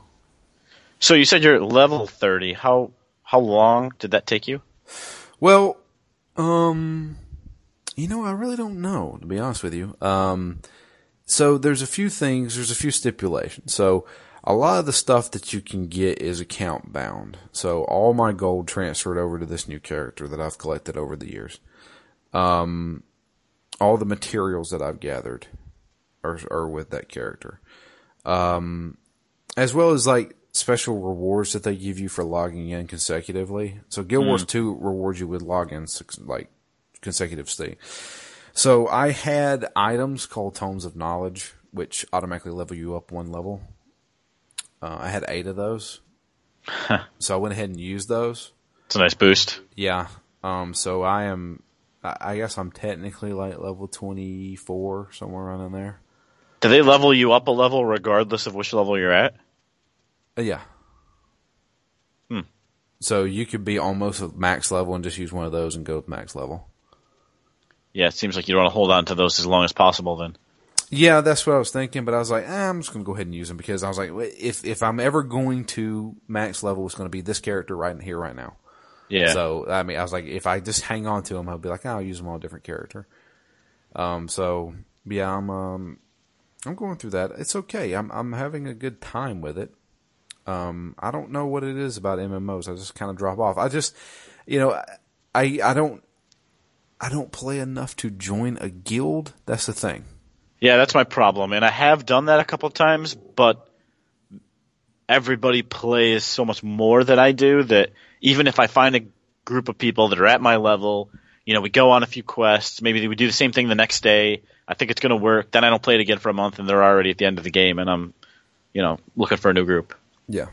S2: So you said you're at level 30. How how long did that take you?
S1: Well, um, you know, I really don't know, to be honest with you. Um, so there's a few things, there's a few stipulations. So a lot of the stuff that you can get is account bound. So all my gold transferred over to this new character that I've collected over the years. Um, all the materials that I've gathered are, are with that character. Um, as well as like special rewards that they give you for logging in consecutively. So Guild Wars 2 rewards you with logins like consecutive state. So I had items called Tomes of Knowledge, which automatically level you up one level. Uh, I had eight of those. so I went ahead and used those.
S2: It's a nice boost.
S1: Yeah. Um, so I am, I I guess I'm technically like level 24, somewhere around in there.
S2: Do they level you up a level regardless of which level you're at?
S1: Uh, yeah.
S2: Hmm.
S1: So you could be almost at max level and just use one of those and go with max level.
S2: Yeah, it seems like you want to hold on to those as long as possible then.
S1: Yeah, that's what I was thinking, but I was like, eh, I'm just going to go ahead and use them because I was like, if if I'm ever going to max level, it's going to be this character right here, right now.
S2: Yeah.
S1: So I mean, I was like, if I just hang on to them, I'll be like, oh, I'll use them on a different character. Um. So yeah, I'm um, I'm going through that. It's okay. I'm I'm having a good time with it. Um. I don't know what it is about MMOs. I just kind of drop off. I just, you know, I I don't I don't play enough to join a guild. That's the thing.
S2: Yeah, that's my problem. And I have done that a couple of times, but everybody plays so much more than I do that even if I find a group of people that are at my level, you know, we go on a few quests, maybe we do the same thing the next day. I think it's going to work. Then I don't play it again for a month and they're already at the end of the game and I'm, you know, looking for a new group.
S1: Yeah.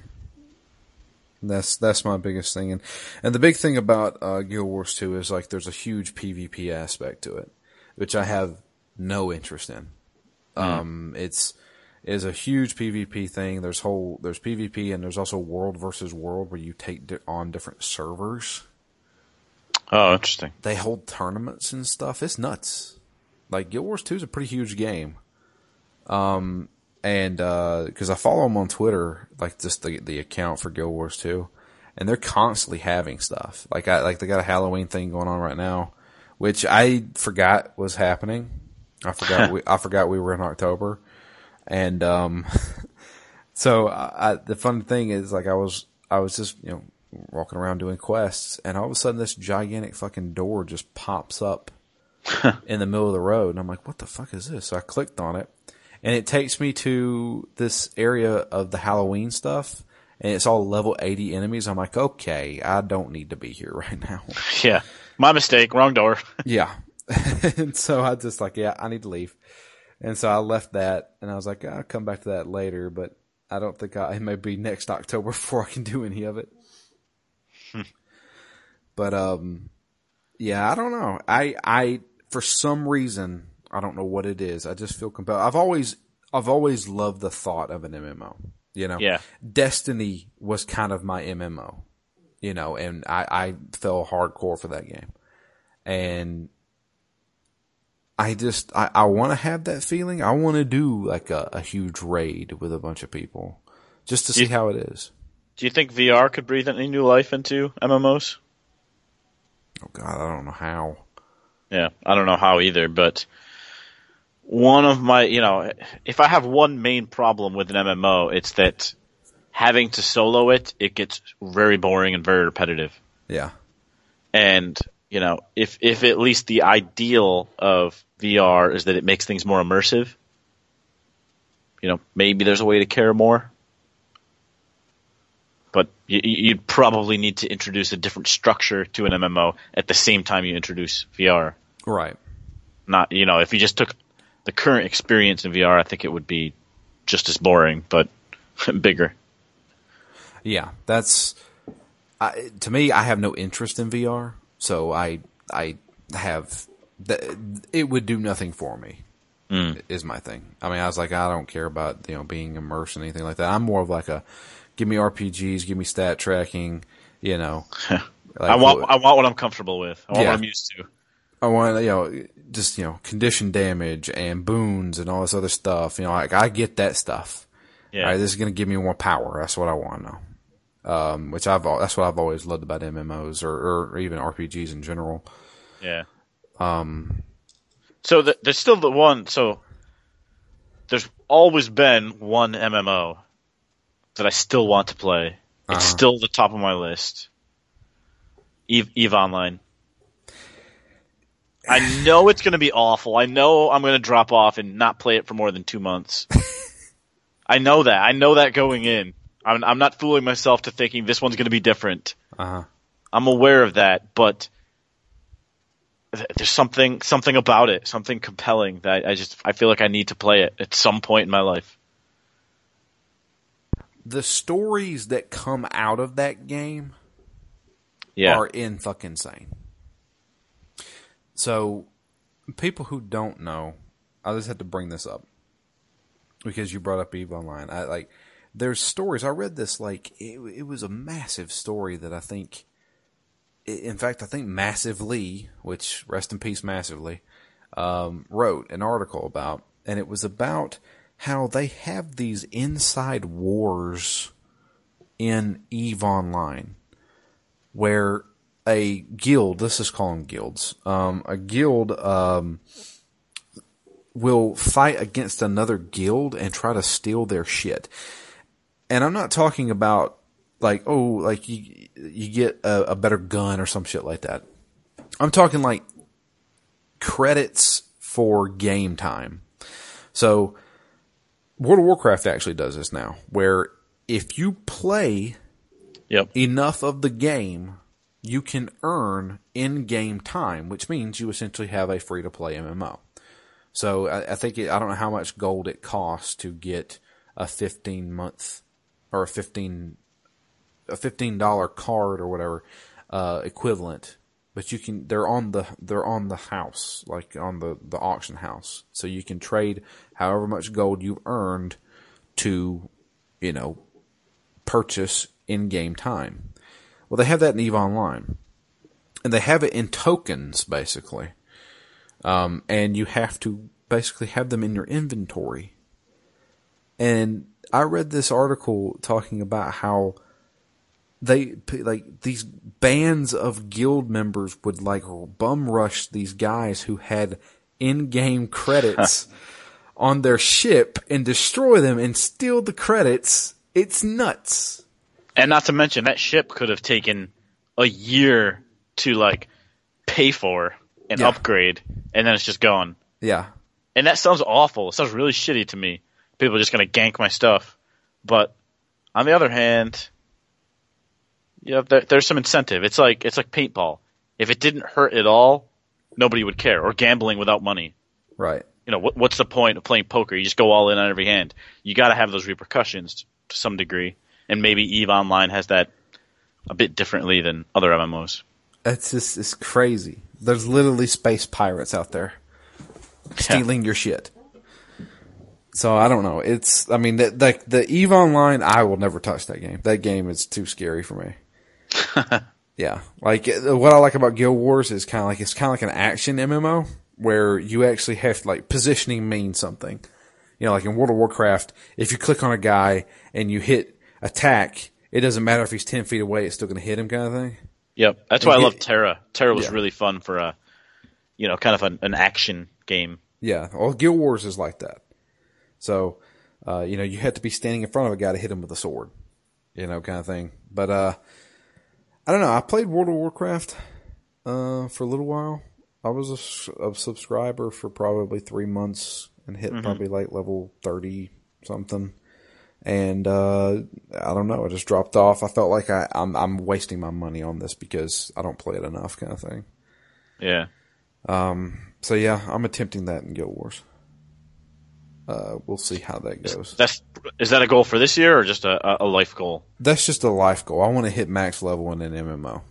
S1: That's that's my biggest thing, and and the big thing about uh, Guild Wars Two is like there's a huge PvP aspect to it, which I have no interest in. Um, it's is a huge PvP thing. There's whole there's PvP and there's also world versus world where you take di- on different servers.
S2: Oh, interesting.
S1: They hold tournaments and stuff. It's nuts. Like Guild Wars Two is a pretty huge game. Um, and because I follow them on Twitter, like just the the account for Guild Wars Two, and they're constantly having stuff. Like I like they got a Halloween thing going on right now, which I forgot was happening. I forgot [laughs] we I forgot we were in October, and um, [laughs] so I, I, the fun thing is like I was I was just you know walking around doing quests, and all of a sudden this gigantic fucking door just pops up [laughs] in the middle of the road, and I'm like, "What the fuck is this?" So I clicked on it, and it takes me to this area of the Halloween stuff, and it's all level 80 enemies. I'm like, "Okay, I don't need to be here [laughs] right now." [laughs]
S2: Yeah. My mistake. Wrong door.
S1: yeah, and so I just like, "Yeah, I need to leave," and so I left that, and I was like, "I'll come back to that later," but I don't think I, it may be next October before I can do any of it. but um, yeah, I don't know. I I for some reason I don't know what it is. I just feel compelled. I've always I've always loved the thought of an MMO. You know,
S2: Yeah.
S1: Destiny was kind of my MMO. You know, and I I fell hardcore for that game, and I just I, I want to have that feeling. I want to do like a, a huge raid with a bunch of people, just to see
S2: You-
S1: how it is.
S2: Do you think VR could breathe any new life into MMOs?
S1: Oh God, I don't know how.
S2: Yeah, I don't know how either, but one of my, you know, if I have one main problem with an MMO, it's that having to solo it, it gets very boring and very repetitive.
S1: Yeah,
S2: And, you know, if if at least the ideal of VR is that it makes things more immersive, you know, maybe there's a way to care more. But you, you'd probably need to introduce a different structure to an MMO at the same time you introduce VR.
S1: Right.
S2: Not, you know, if you just took the current experience in VR, I think it would be just as boring, but [laughs] bigger.
S1: Yeah, that's I, to me. I have no interest in VR, so I I have th- it would do nothing for me. Hmm. Is my thing. I mean, I was like, I don't care about you know being immersed in anything like that. I'm more of like a give me RPGs, give me stat tracking. You know, [laughs] like
S2: I want,
S1: what-
S2: I want what I'm comfortable with. I want
S1: Yeah.
S2: what I'm used to.
S1: I want you know just you know condition damage and boons and all this other stuff. You know, like I get that stuff.
S2: Yeah.
S1: Right, this is going to give me more power. That's what I want to know. Um, which I've that's what I've always loved about MMOs or, or even RPGs in general.
S2: Yeah. Um. So the, there's still the one. So there's always been one MMO that I still want to play. It's
S1: Uh-huh.
S2: still the top of my list. Eve, Eve Online. I know it's going to be awful. I know I'm going to drop off and not play it for more than two months. [laughs] I know that. I know that going in. I'm, I'm not fooling myself to thinking this one's going to be different.
S1: Uh huh.
S2: I'm aware of that, but th- there's something something about it, something compelling that I just I feel like I need to play it at some point in my life.
S1: The stories that come out of that game
S2: Yeah,
S1: are in fucking insane. So, people who don't know, I just had to bring this up because you brought up Eve Online. I like there's stories. I read this like it, it was a massive story that I think, in fact, I think Massively, which rest in peace, Massively, um, wrote an article about, and it was about how they have these inside wars in Eve Online where a guild, let's just call them guilds, um, a guild um, will fight against another guild and try to steal their shit. And I'm not talking about like, oh, like you you get a, a better gun or some shit like that. I'm talking like credits for game time. So World of Warcraft actually does this now, where if you play
S2: yep,
S1: enough of the game, you can earn in-game time, which means you essentially have a free-to-play MMO. So I, I think it, I don't know how much gold it costs to get a 15 month or a 15 a 15 dollar card or whatever uh, equivalent, but you can they're on the they're on the house like on the the auction house, so you can trade however much gold you've earned to you know purchase in-game time. Well, they have that in Eve Online, and they have it in tokens basically, um, and you have to basically have them in your inventory. And I read this article talking about how they like these bands of guild members would like bum rush these guys who had in-game credits [laughs] on their ship and destroy them and steal the credits. It's nuts.
S2: And not to mention that ship could have taken a year to like pay for. and
S1: Yeah.
S2: upgrade, and then it's just gone.
S1: Yeah.
S2: And that sounds awful. It sounds really shitty to me. People are just gonna gank my stuff. But on the other hand, yeah, there, there's some incentive. It's like it's like paintball. If it didn't hurt at all, nobody would care. Or gambling without money.
S1: Right.
S2: You know, what, what's the point of playing poker? You just go all in on every hand. You got to have those repercussions to some degree. And maybe Eve Online has that a bit differently than other MMOs.
S1: It's just it's crazy. There's literally space pirates out there stealing your shit. So I don't know. It's I mean the, the the Eve Online. I will never touch that game. That game is too scary for me. [laughs] yeah, like uh, what I like about Guild Wars is kind of like it's kind of like an action MMO where you actually have like positioning means something. You know, like in World of Warcraft, if you click on a guy and you hit attack, it doesn't matter if he's ten feet away; it's still going to hit him, kind of thing.
S2: Yep, that's why I love TERA. TERA was
S1: Yeah.
S2: really fun for a, you know, kind of an, an action game.
S1: Yeah, well, Guild Wars is like that. So, uh, you know, you have to be standing in front of a guy to hit him with a sword, you know, kind of thing. But uh, I don't know. I played World of Warcraft uh, for a little while. I was a subscriber for probably three months and hit probably like level thirty something. And uh, I don't know. I just dropped off. I felt like I, I'm I'm wasting my money on this because I don't play it enough, kind of thing.
S2: Yeah. Um.
S1: So yeah, I'm attempting that in Guild Wars. Uh, we'll see how that goes.
S2: That's is that a goal for this year or just a, a- life goal?
S1: That's just a life goal. I want to hit max level in an MMO.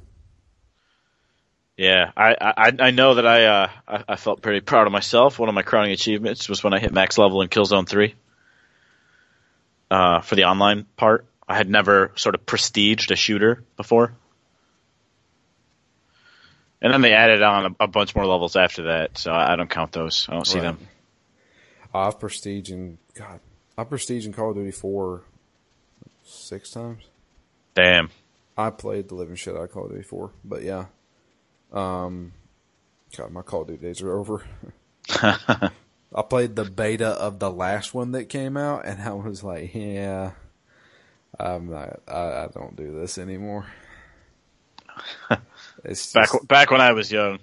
S2: Yeah, I I, I know that I, uh, I I felt pretty proud of myself. One of my crowning achievements was when I hit max level in Killzone Three. Uh, for the online part, I had never sort of prestiged a shooter before, and then they added on a, a bunch more levels after that. So I, I don't count those. I don't see
S1: Right.
S2: them.
S1: I've prestige in God. I've prestige in Call of Duty four six times.
S2: Damn.
S1: I played the living shit out of Call of Duty four, but yeah. Um, God, my Call of Duty days are over. [laughs] I played the beta of the last one that came out, and I was like, yeah, I'm not. I, I don't do this anymore. [laughs] It's
S2: Back
S1: just-
S2: back when I was young.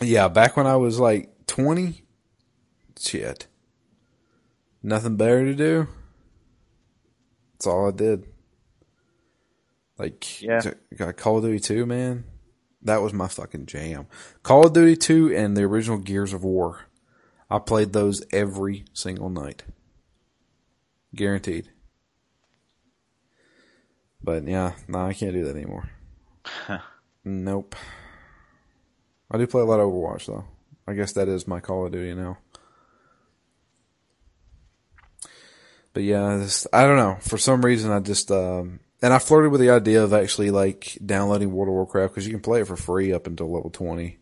S1: Yeah, back when I was like 20, shit. Nothing better to do. That's all I did. Like,
S2: Yeah.
S1: got Call of Duty 2, man. That was my fucking jam. Call of Duty 2 and the original Gears of War. I played those every single night. Guaranteed. But yeah, no, I can't do that anymore. nope. I do play a lot of Overwatch though. I guess that is my Call of Duty now. But yeah, this, I don't know. For some reason, I just um, and I flirted with the idea of actually like downloading World of Warcraft because you can play it for free up until level twenty.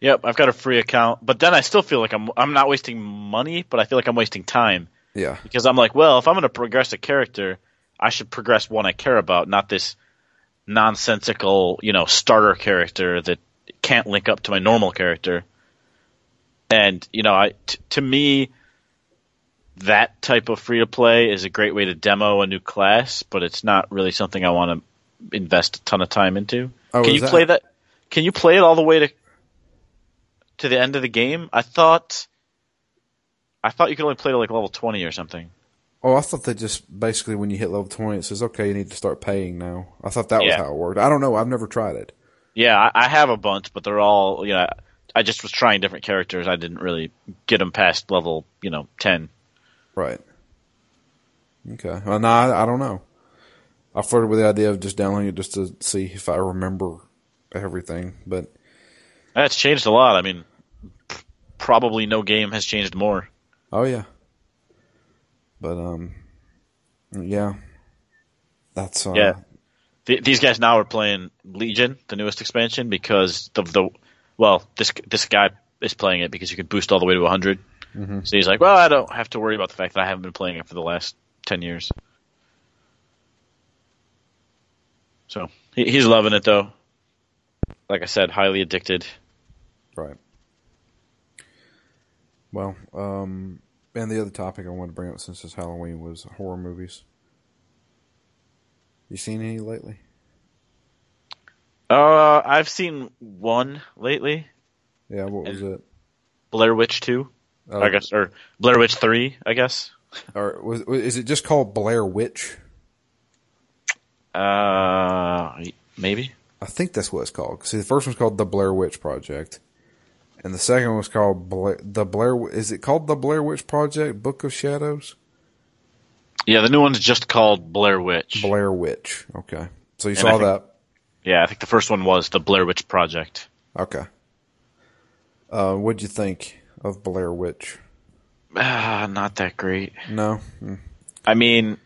S2: Yep, I've got a free account, but then I still feel like I'm I'm not wasting money, but I feel like I'm wasting time
S1: Yeah,
S2: because I'm like, well, if I'm going to progress a character, I should progress one I care about, not this nonsensical, you know, starter character that can't link up to my normal character. And you know, I t- to me, that type of free to play is a great way to demo a new class, but it's not really something I want to invest a ton of time into.
S1: Oh,
S2: Can you
S1: that-
S2: play that? Can you play it all the way to to the end of the game? I thought I thought you could only play to like level twenty or something.
S1: Oh, I thought that just basically when you hit level 20, it says, okay, you need to start paying now. I thought that was how it worked. I don't know. I've never tried it.
S2: Yeah, I, I have a bunch, but they're all you know. I just was trying different characters. I didn't really get them past level you know ten.
S1: Right. Okay. Well, no, I, I don't know. I flirted with the idea of just downloading it just to see if I remember everything. But
S2: That's changed a lot. I mean, probably no game has changed more.
S1: oh yeah. But um, yeah. That's uh,
S2: Yeah. Th- these guys now are playing Legion, the newest expansion, because of the well, this this guy is playing it because you can boost all the way to 100. So he's like, well, I don't have to worry about the fact that I haven't been playing it for the last 10 years. So he, he's loving it though. Like I said, highly addicted.
S1: Right. Well, um, and the other topic I wanted to bring up since it's Halloween was horror movies. You seen any lately?
S2: Uh, I've seen one lately.
S1: Yeah, what was it?
S2: Blair Witch Two,
S1: Oh,
S2: I guess, or Blair Witch Three, I guess.
S1: Or was, was is it just called Blair Witch?
S2: Uh, maybe.
S1: I think that's what it's called. See, the first one's called the Blair Witch Project, and the second one was called Bla- the Blair. Is it called the Blair Witch Project? Book of Shadows.
S2: Yeah, the new one's just called Blair Witch.
S1: Blair Witch. Okay, so you
S2: And
S1: saw
S2: think-
S1: that.
S2: yeah, I think the first one was the Blair Witch Project.
S1: Okay. Uh, what'd you think of Blair Witch?
S2: Ah, not that great.
S1: No. Hmm.
S2: I mean,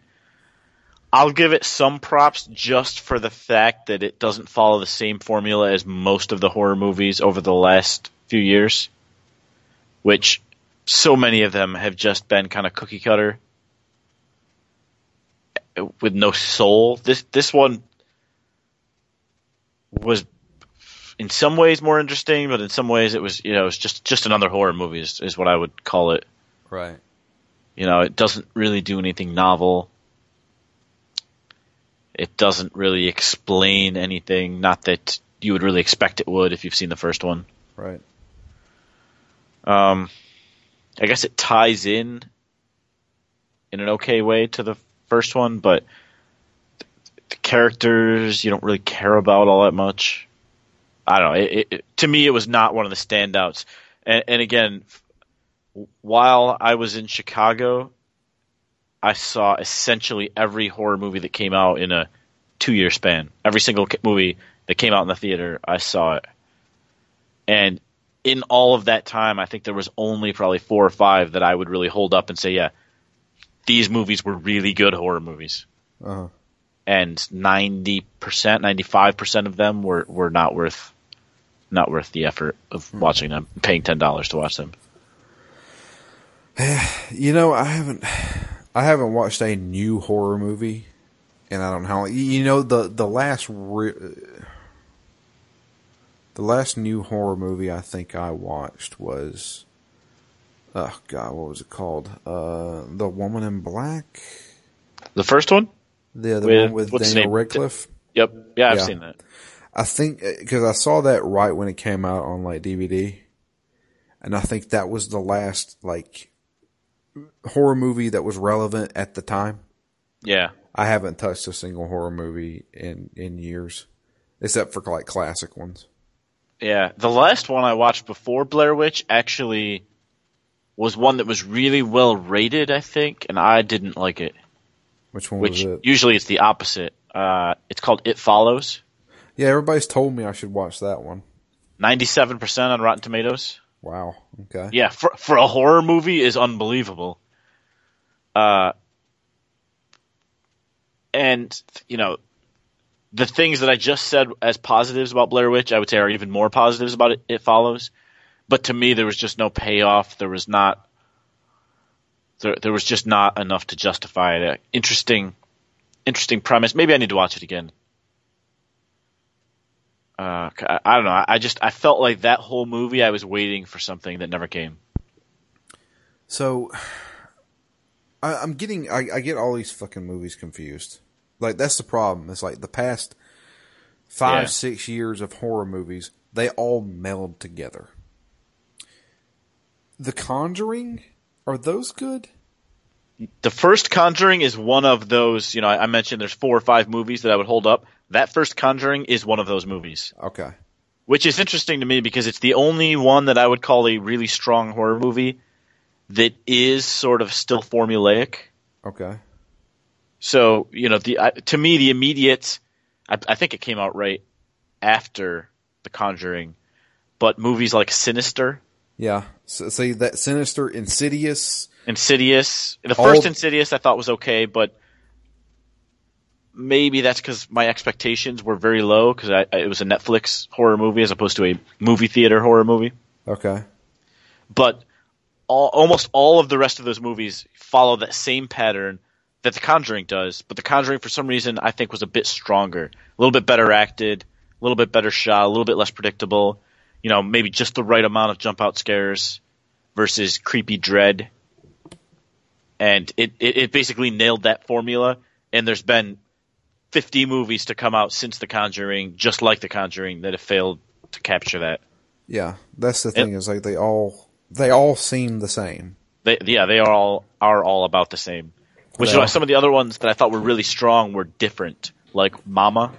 S2: I'll give it some props just for the fact that it doesn't follow the same formula as most of the horror movies over the last few years, which so many of them have just been kind of cookie cutter with no soul. This this one was in some ways more interesting, but in some ways it was you know it was just just another horror movie is, is what I would call it.
S1: Right.
S2: You know, it doesn't really do anything novel. It doesn't really explain anything. Not that you would really expect it would if you've seen the first one.
S1: Right.
S2: Um, I guess it ties in in an okay way to the first one, but the characters you don't really care about all that much. I don't know. It, it, to me, it was not one of the standouts. And, and again, while I was in Chicago, I saw essentially every horror movie that came out in a two-year span. Every single movie that came out in the theater, I saw it. And in all of that time, I think there was only probably four or five that I would really hold up and say, yeah, these movies were really good horror movies.
S1: Uh-huh.
S2: And 90%, 95% of them were, were not worth, not worth the effort of watching them, paying $10 to watch them. [sighs]
S1: You know, I haven't, I haven't watched a new horror movie, and I don't know how. You know, the the last, re- the last new horror movie I think I watched was, oh god, what was it called? Uh, The Woman in Black.
S2: The first one?
S1: The other
S2: With-
S1: one with Daniel? Radcliffe.
S2: Yep. Yeah, I've
S1: Yeah.
S2: seen that.
S1: I think because I saw that right when it came out on like DVD, and I think that was the last like horror movie that was relevant at the time.
S2: Yeah.
S1: I haven't touched a single horror movie in in years, except for like classic ones.
S2: Yeah, the last one I watched before Blair Witch actually was one that was really well rated, I think, and I didn't like it.
S1: Which one
S2: Which
S1: was it?
S2: usually it's the opposite. Uh, it's called It Follows.
S1: Yeah, everybody's told me I should watch that one.
S2: Ninety-seven percent on Rotten Tomatoes.
S1: Wow. Okay.
S2: Yeah, for for a horror movie is unbelievable. Uh, and you know, the things that I just said as positives about Blair Witch, I would say are even more positives about it. It follows, but to me, there was just no payoff. There was not. There, there was just not enough to justify it. Uh, Interesting, interesting premise. Maybe I need to watch it again. Uh, I, I don't know. I, just I felt like that whole movie I was waiting for something that never came.
S1: So, [sighs] I, I'm getting I, I get all these fucking movies confused. Like that's the problem. It's like the past five
S2: Yeah.
S1: six years of horror movies, they all meld together. The Conjuring, are those good?
S2: The first Conjuring is one of those. You know, I, I mentioned there's four or five movies that I would hold up. That first Conjuring is one of those movies,
S1: Okay.
S2: which is interesting to me because it's the only one that I would call a really strong horror movie that is sort of still formulaic.
S1: Okay.
S2: So you know, the I, to me the immediate, I, I think it came out right after The Conjuring, but movies like Sinister,
S1: Yeah. So, see that Sinister, Insidious.
S2: Insidious, the
S1: All-
S2: first Insidious I thought was okay, but maybe that's because my expectations were very low because it was a Netflix horror movie as opposed to a movie theater horror movie.
S1: Okay.
S2: But all, almost all of the rest of those movies follow that same pattern that The Conjuring does. But The Conjuring, for some reason, I think was a bit stronger, a little bit better acted, a little bit better shot, a little bit less predictable. You know, maybe just the right amount of jump out scares versus creepy dread. And it, it, it basically nailed that formula. And there's been 50 movies to come out since The Conjuring, just like The Conjuring, that have failed to capture that.
S1: Yeah, that's the thing. Is like they all they all seem the same.
S2: They, yeah, they are all are all about the same. Which is why some of the other ones that I thought were really strong were different, like Mama.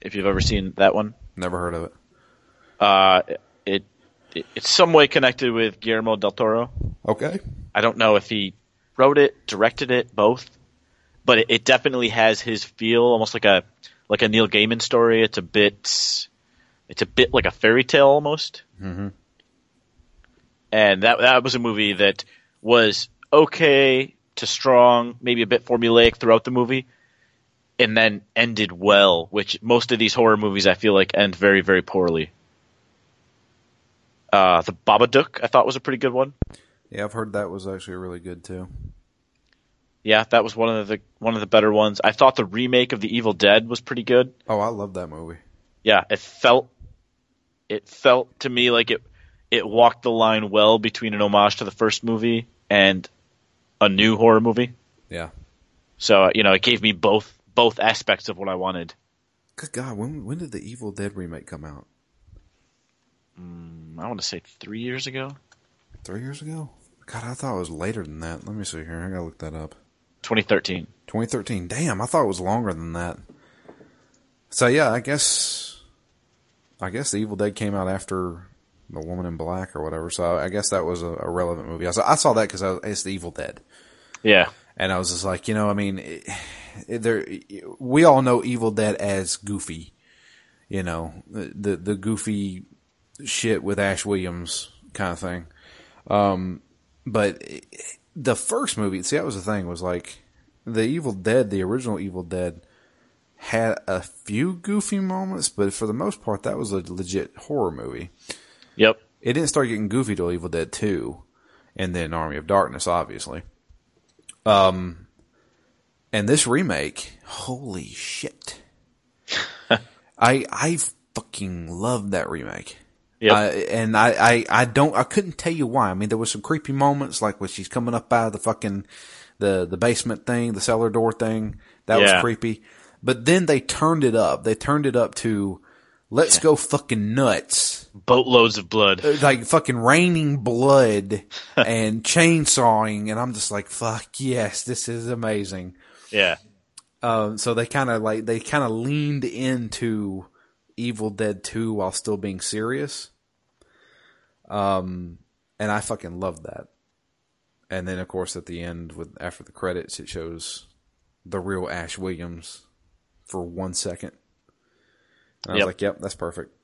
S2: If you've ever seen that one,
S1: Never heard of it.
S2: uh, it, it it's some way connected with Guillermo del Toro.
S1: Okay.
S2: I don't know if he wrote it, directed it, both, but it, it definitely has his feel, almost like a like a Neil Gaiman story. It's a bit, it's a bit like a fairy tale almost.
S1: Mm-hmm.
S2: And that that was a movie that was okay to strong, maybe a bit formulaic throughout the movie, and then ended well. Which most of these horror movies I feel like end very very poorly. Uh, the Babadook I thought was a pretty good one.
S1: Yeah, I've heard that was actually really good too.
S2: Yeah, that was one of the one of the better ones. I thought the remake of The Evil Dead was pretty good.
S1: Oh, I love that movie.
S2: Yeah, it felt it felt to me like it it walked the line well between an homage to the first movie and a new horror movie.
S1: Yeah.
S2: So, uh, you know, it gave me both both aspects of what I wanted.
S1: Good God, when when did the Evil Dead remake come out?
S2: I want to say 3 years ago.
S1: Three years ago? God, I thought it was later than that. Let me see here. I gotta look that up.
S2: 2013.
S1: 2013. Damn, I thought it was longer than that. So yeah, I guess, I guess the Evil Dead came out after the Woman in Black or whatever. So I guess that was a, a relevant movie. I saw, I saw that because it's the Evil Dead,
S2: Yeah.
S1: and I was just like, you know, I mean, it, it, there, we all know Evil Dead as goofy, you know, the the, the goofy shit with Ash Williams kind of thing. Um, but the first movie, see, that was the thing was like the Evil Dead, the original Evil Dead had a few goofy moments, but for the most part, that was a legit horror movie.
S2: Yep.
S1: It didn't start getting goofy till Evil Dead 2 and then Army of Darkness, obviously. Um, and this remake, holy shit. [laughs] I, I fucking love that remake.
S2: Yep.
S1: I, and I, I, I don't, I couldn't tell you why. I mean, there was some creepy moments, like when she's coming up out of the fucking, the, the basement thing, the cellar door thing. That was creepy. But then they turned it up. They turned it up to, let's go fucking nuts.
S2: Boatloads of blood.
S1: Like fucking raining blood [laughs] and chainsawing. And I'm just like, fuck yes, this is amazing.
S2: Yeah.
S1: Um, so they kind of like, they kind of leaned into Evil Dead 2 while still being serious. Um, and I fucking loved that. And then of course at the end with, after the credits, it shows the real Ash Williams for one second. I was like, yep, that's perfect.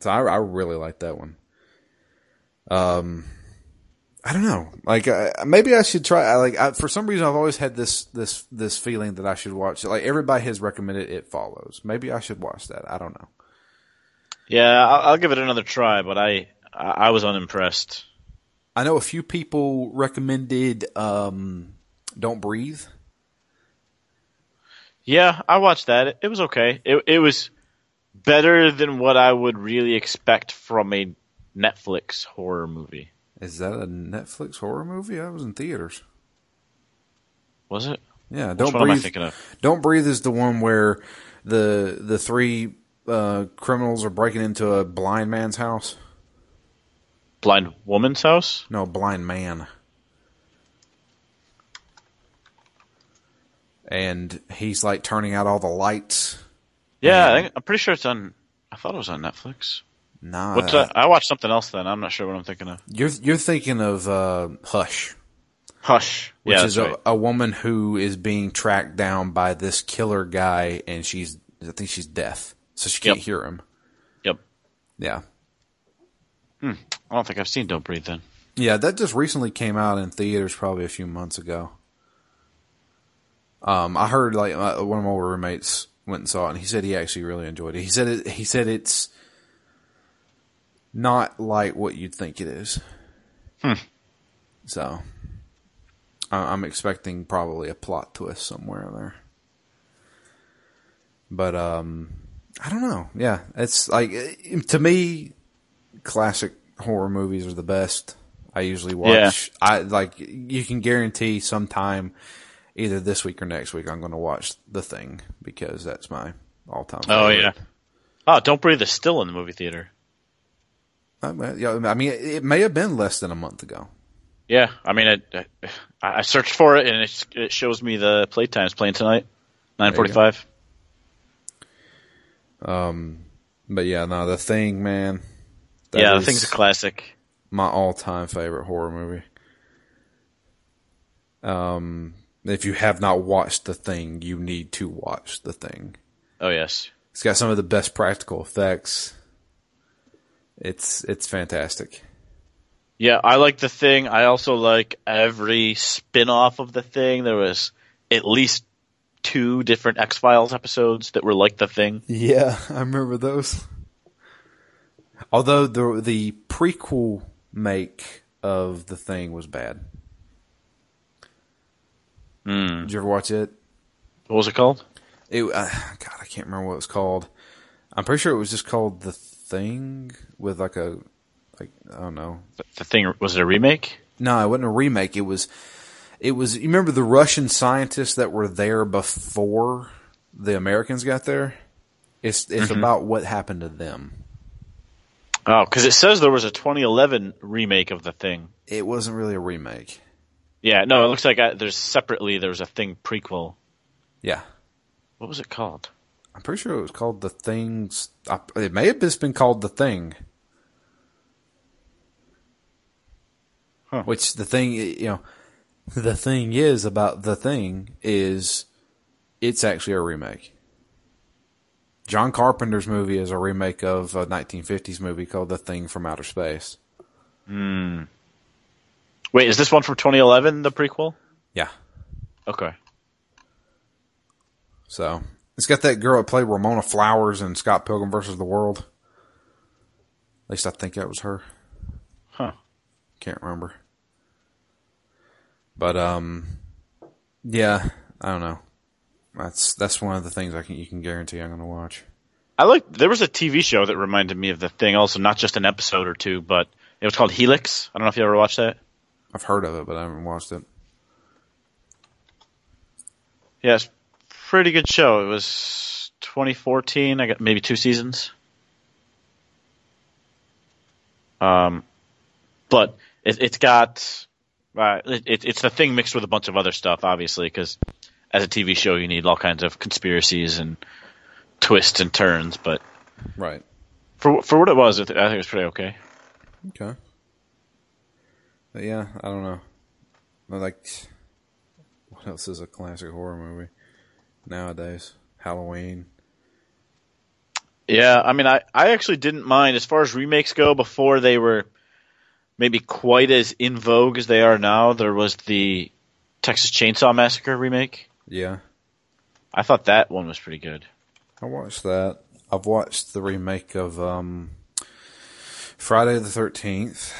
S1: So I, I really like that one. Um, I don't know. Like uh, maybe I should try. I, like I, for some reason, I've always had this this this feeling that I should watch. Like everybody has recommended, It Follows. Maybe I should watch that. I don't know.
S2: Yeah, I'll, I'll give it another try, but I I I was unimpressed.
S1: I know a few people recommended um, Don't Breathe.
S2: Yeah, I watched that. It, it was okay. It it was better than what I would really expect from a Netflix horror movie.
S1: Is that a Netflix horror movie? I was in theaters.
S2: Was it?
S1: Yeah, Don't
S2: one am I
S1: Breathe.
S2: thinking of?
S1: Don't Breathe is the one where the the three uh, criminals are breaking into a blind man's house.
S2: Blind Woman's House?
S1: No, blind man. And he's like turning out all the lights.
S2: Yeah, I think, I'm pretty sure it's on. I thought it was on Netflix.
S1: Nah,
S2: What's that? I watched something else then. I'm not sure what I'm thinking of.
S1: you're you're thinking of uh, Hush,
S2: Hush.
S1: which
S2: yeah,
S1: is a,
S2: right.
S1: a woman who is being tracked down by this killer guy, and she's I think she's deaf, so she can't
S2: Yep.
S1: hear him.
S2: Yep.
S1: Yeah,
S2: I don't think I've seen Don't Breathe then.
S1: Yeah, that just recently came out in theaters probably a few months ago. Um, I heard like uh, one of my roommates went and saw it, and he said he actually really enjoyed it. He said it. He said it's not like what you'd think it is. So, I- I'm expecting probably a plot twist somewhere there. But um, I don't know. Yeah, it's like eh, to me, classic horror movies are the best. I usually watch. I like you can guarantee sometime, either this week or next week, I'm going to watch The Thing because that's my all time.
S2: Oh yeah. Oh, Don't Breathe is still in the movie theater.
S1: I mean, yeah, I mean, it may have been less than a month ago.
S2: Yeah, I mean, it, I, I searched for it and it, it shows me the playtimes playing tonight, nine forty-five.
S1: Um, but yeah, no, the thing, man. that
S2: Yeah, the thing's a classic.
S1: my all-time favorite horror movie. Um, if you have not watched the thing, you need to watch the thing.
S2: Oh yes,
S1: It's got some of the best practical effects. It's it's fantastic.
S2: yeah, I like the thing. I also like every spin-off of the thing. There was at least two different X Files episodes that were like the thing.
S1: Yeah, [laughs] I remember those. Although the the prequel make of the thing was bad.
S2: Mm.
S1: Did you ever watch it?
S2: What was it called?
S1: It uh, God, I can't remember what it was called. I'm pretty sure it was just called the thing with like a like I don't know.
S2: The, the thing was it a remake?
S1: No, it wasn't a remake. It was it was. You remember the Russian scientists that were there before the Americans got there? It's it's about what happened to them.
S2: Oh, because it says there was a 2011 remake of the thing.
S1: It wasn't really a remake.
S2: Yeah, no, it looks like I, there's separately there's a thing prequel.
S1: Yeah.
S2: What was it called?
S1: I'm pretty sure it was called The Things. uh, It may have just been called The Thing.
S2: Huh.
S1: Which the thing, you know, the thing is about The Thing is it's actually a remake. John Carpenter's movie is a remake of a 1950s movie called The Thing from Outer Space.
S2: Wait, is this one from 2011 the prequel?
S1: Yeah.
S2: Okay.
S1: So it's got that girl that played Ramona Flowers in Scott Pilgrim versus the World. At least I think that was her.
S2: Huh.
S1: Can't remember. But um, yeah, I don't know. That's that's one of the things I can you can guarantee I'm going to watch.
S2: I like there was a TV show that reminded me of the thing also, not just an episode or two, but it was called Helix. I don't know if you ever watched that.
S1: I've heard of it, but I haven't watched it.
S2: Yeah, pretty good show. It was 2014. I got maybe two seasons. Um, but it, it's got uh, it, it's the thing mixed with a bunch of other stuff, obviously, because as a TV show, you need all kinds of conspiracies and twists and turns. But
S1: Right.
S2: for for what it was, I think it was pretty okay.
S1: Okay. But yeah, I don't know. I like [sighs] what else is a classic horror movie nowadays? Halloween.
S2: Yeah, I mean, I, I actually didn't mind as far as remakes go before they were maybe quite as in vogue as they are now. There was the Texas Chainsaw Massacre remake.
S1: Yeah.
S2: I thought that one was pretty good.
S1: I watched that. I've watched the remake of um, Friday the Thirteenth.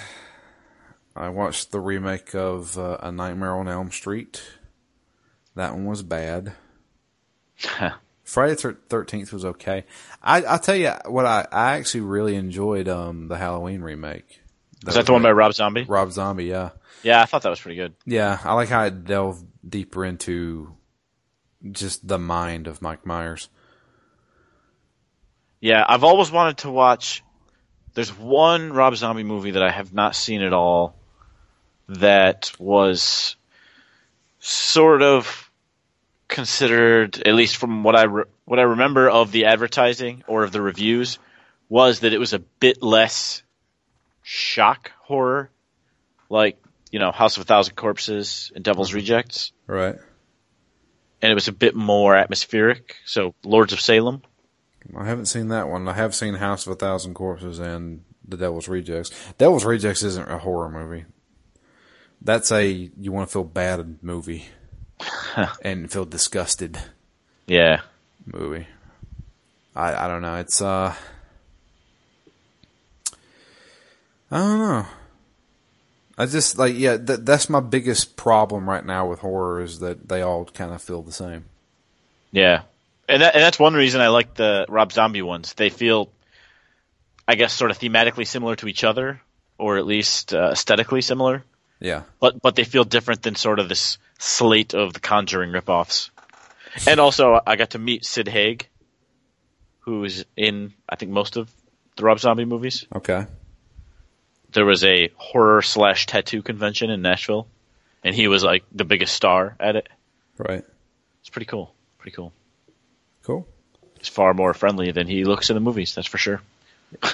S1: I watched the remake of uh, A Nightmare on Elm Street. That one was bad. [laughs] Friday the Thirteenth was okay. I I tell you what I, I actually really enjoyed um the Halloween remake.
S2: Was that the one by Rob Zombie?
S1: Rob Zombie? Yeah,
S2: Yeah, I thought that was pretty good.
S1: yeah. I like how it delved deeper into just the mind of Mike Myers.
S2: Yeah, I've always wanted to watch. There's one Rob Zombie movie that I have not seen at all that was sort of considered, at least from what I re- what I remember of the advertising or of the reviews, was that it was a bit less shock horror, like you know House of a Thousand Corpses and Devil's mm-hmm. Rejects,
S1: Right.
S2: and it was a bit more atmospheric. So Lords of Salem.
S1: I haven't seen that one. I have seen House of a Thousand Corpses and The Devil's Rejects. Devil's Rejects isn't a horror movie. That's a you want to feel bad movie and feel disgusted
S2: Yeah.
S1: movie. I I don't know. It's uh I don't know. I just like yeah. Th- that's my biggest problem right now with horror is that they all kind of feel the same.
S2: Yeah, and that, and that's one reason I like the Rob Zombie ones. They feel, I guess, sort of thematically similar to each other, or at least uh, aesthetically similar.
S1: Yeah.
S2: But but they feel different than sort of this slate of the Conjuring ripoffs. And also, I got to meet Sid Haig, who is in I think most of the Rob Zombie movies.
S1: Okay.
S2: there was a horror slash tattoo convention in Nashville, and he was like the biggest star at it.
S1: Right.
S2: It's pretty cool. Pretty cool.
S1: Cool.
S2: He's far more friendly than he looks in the movies. That's for sure.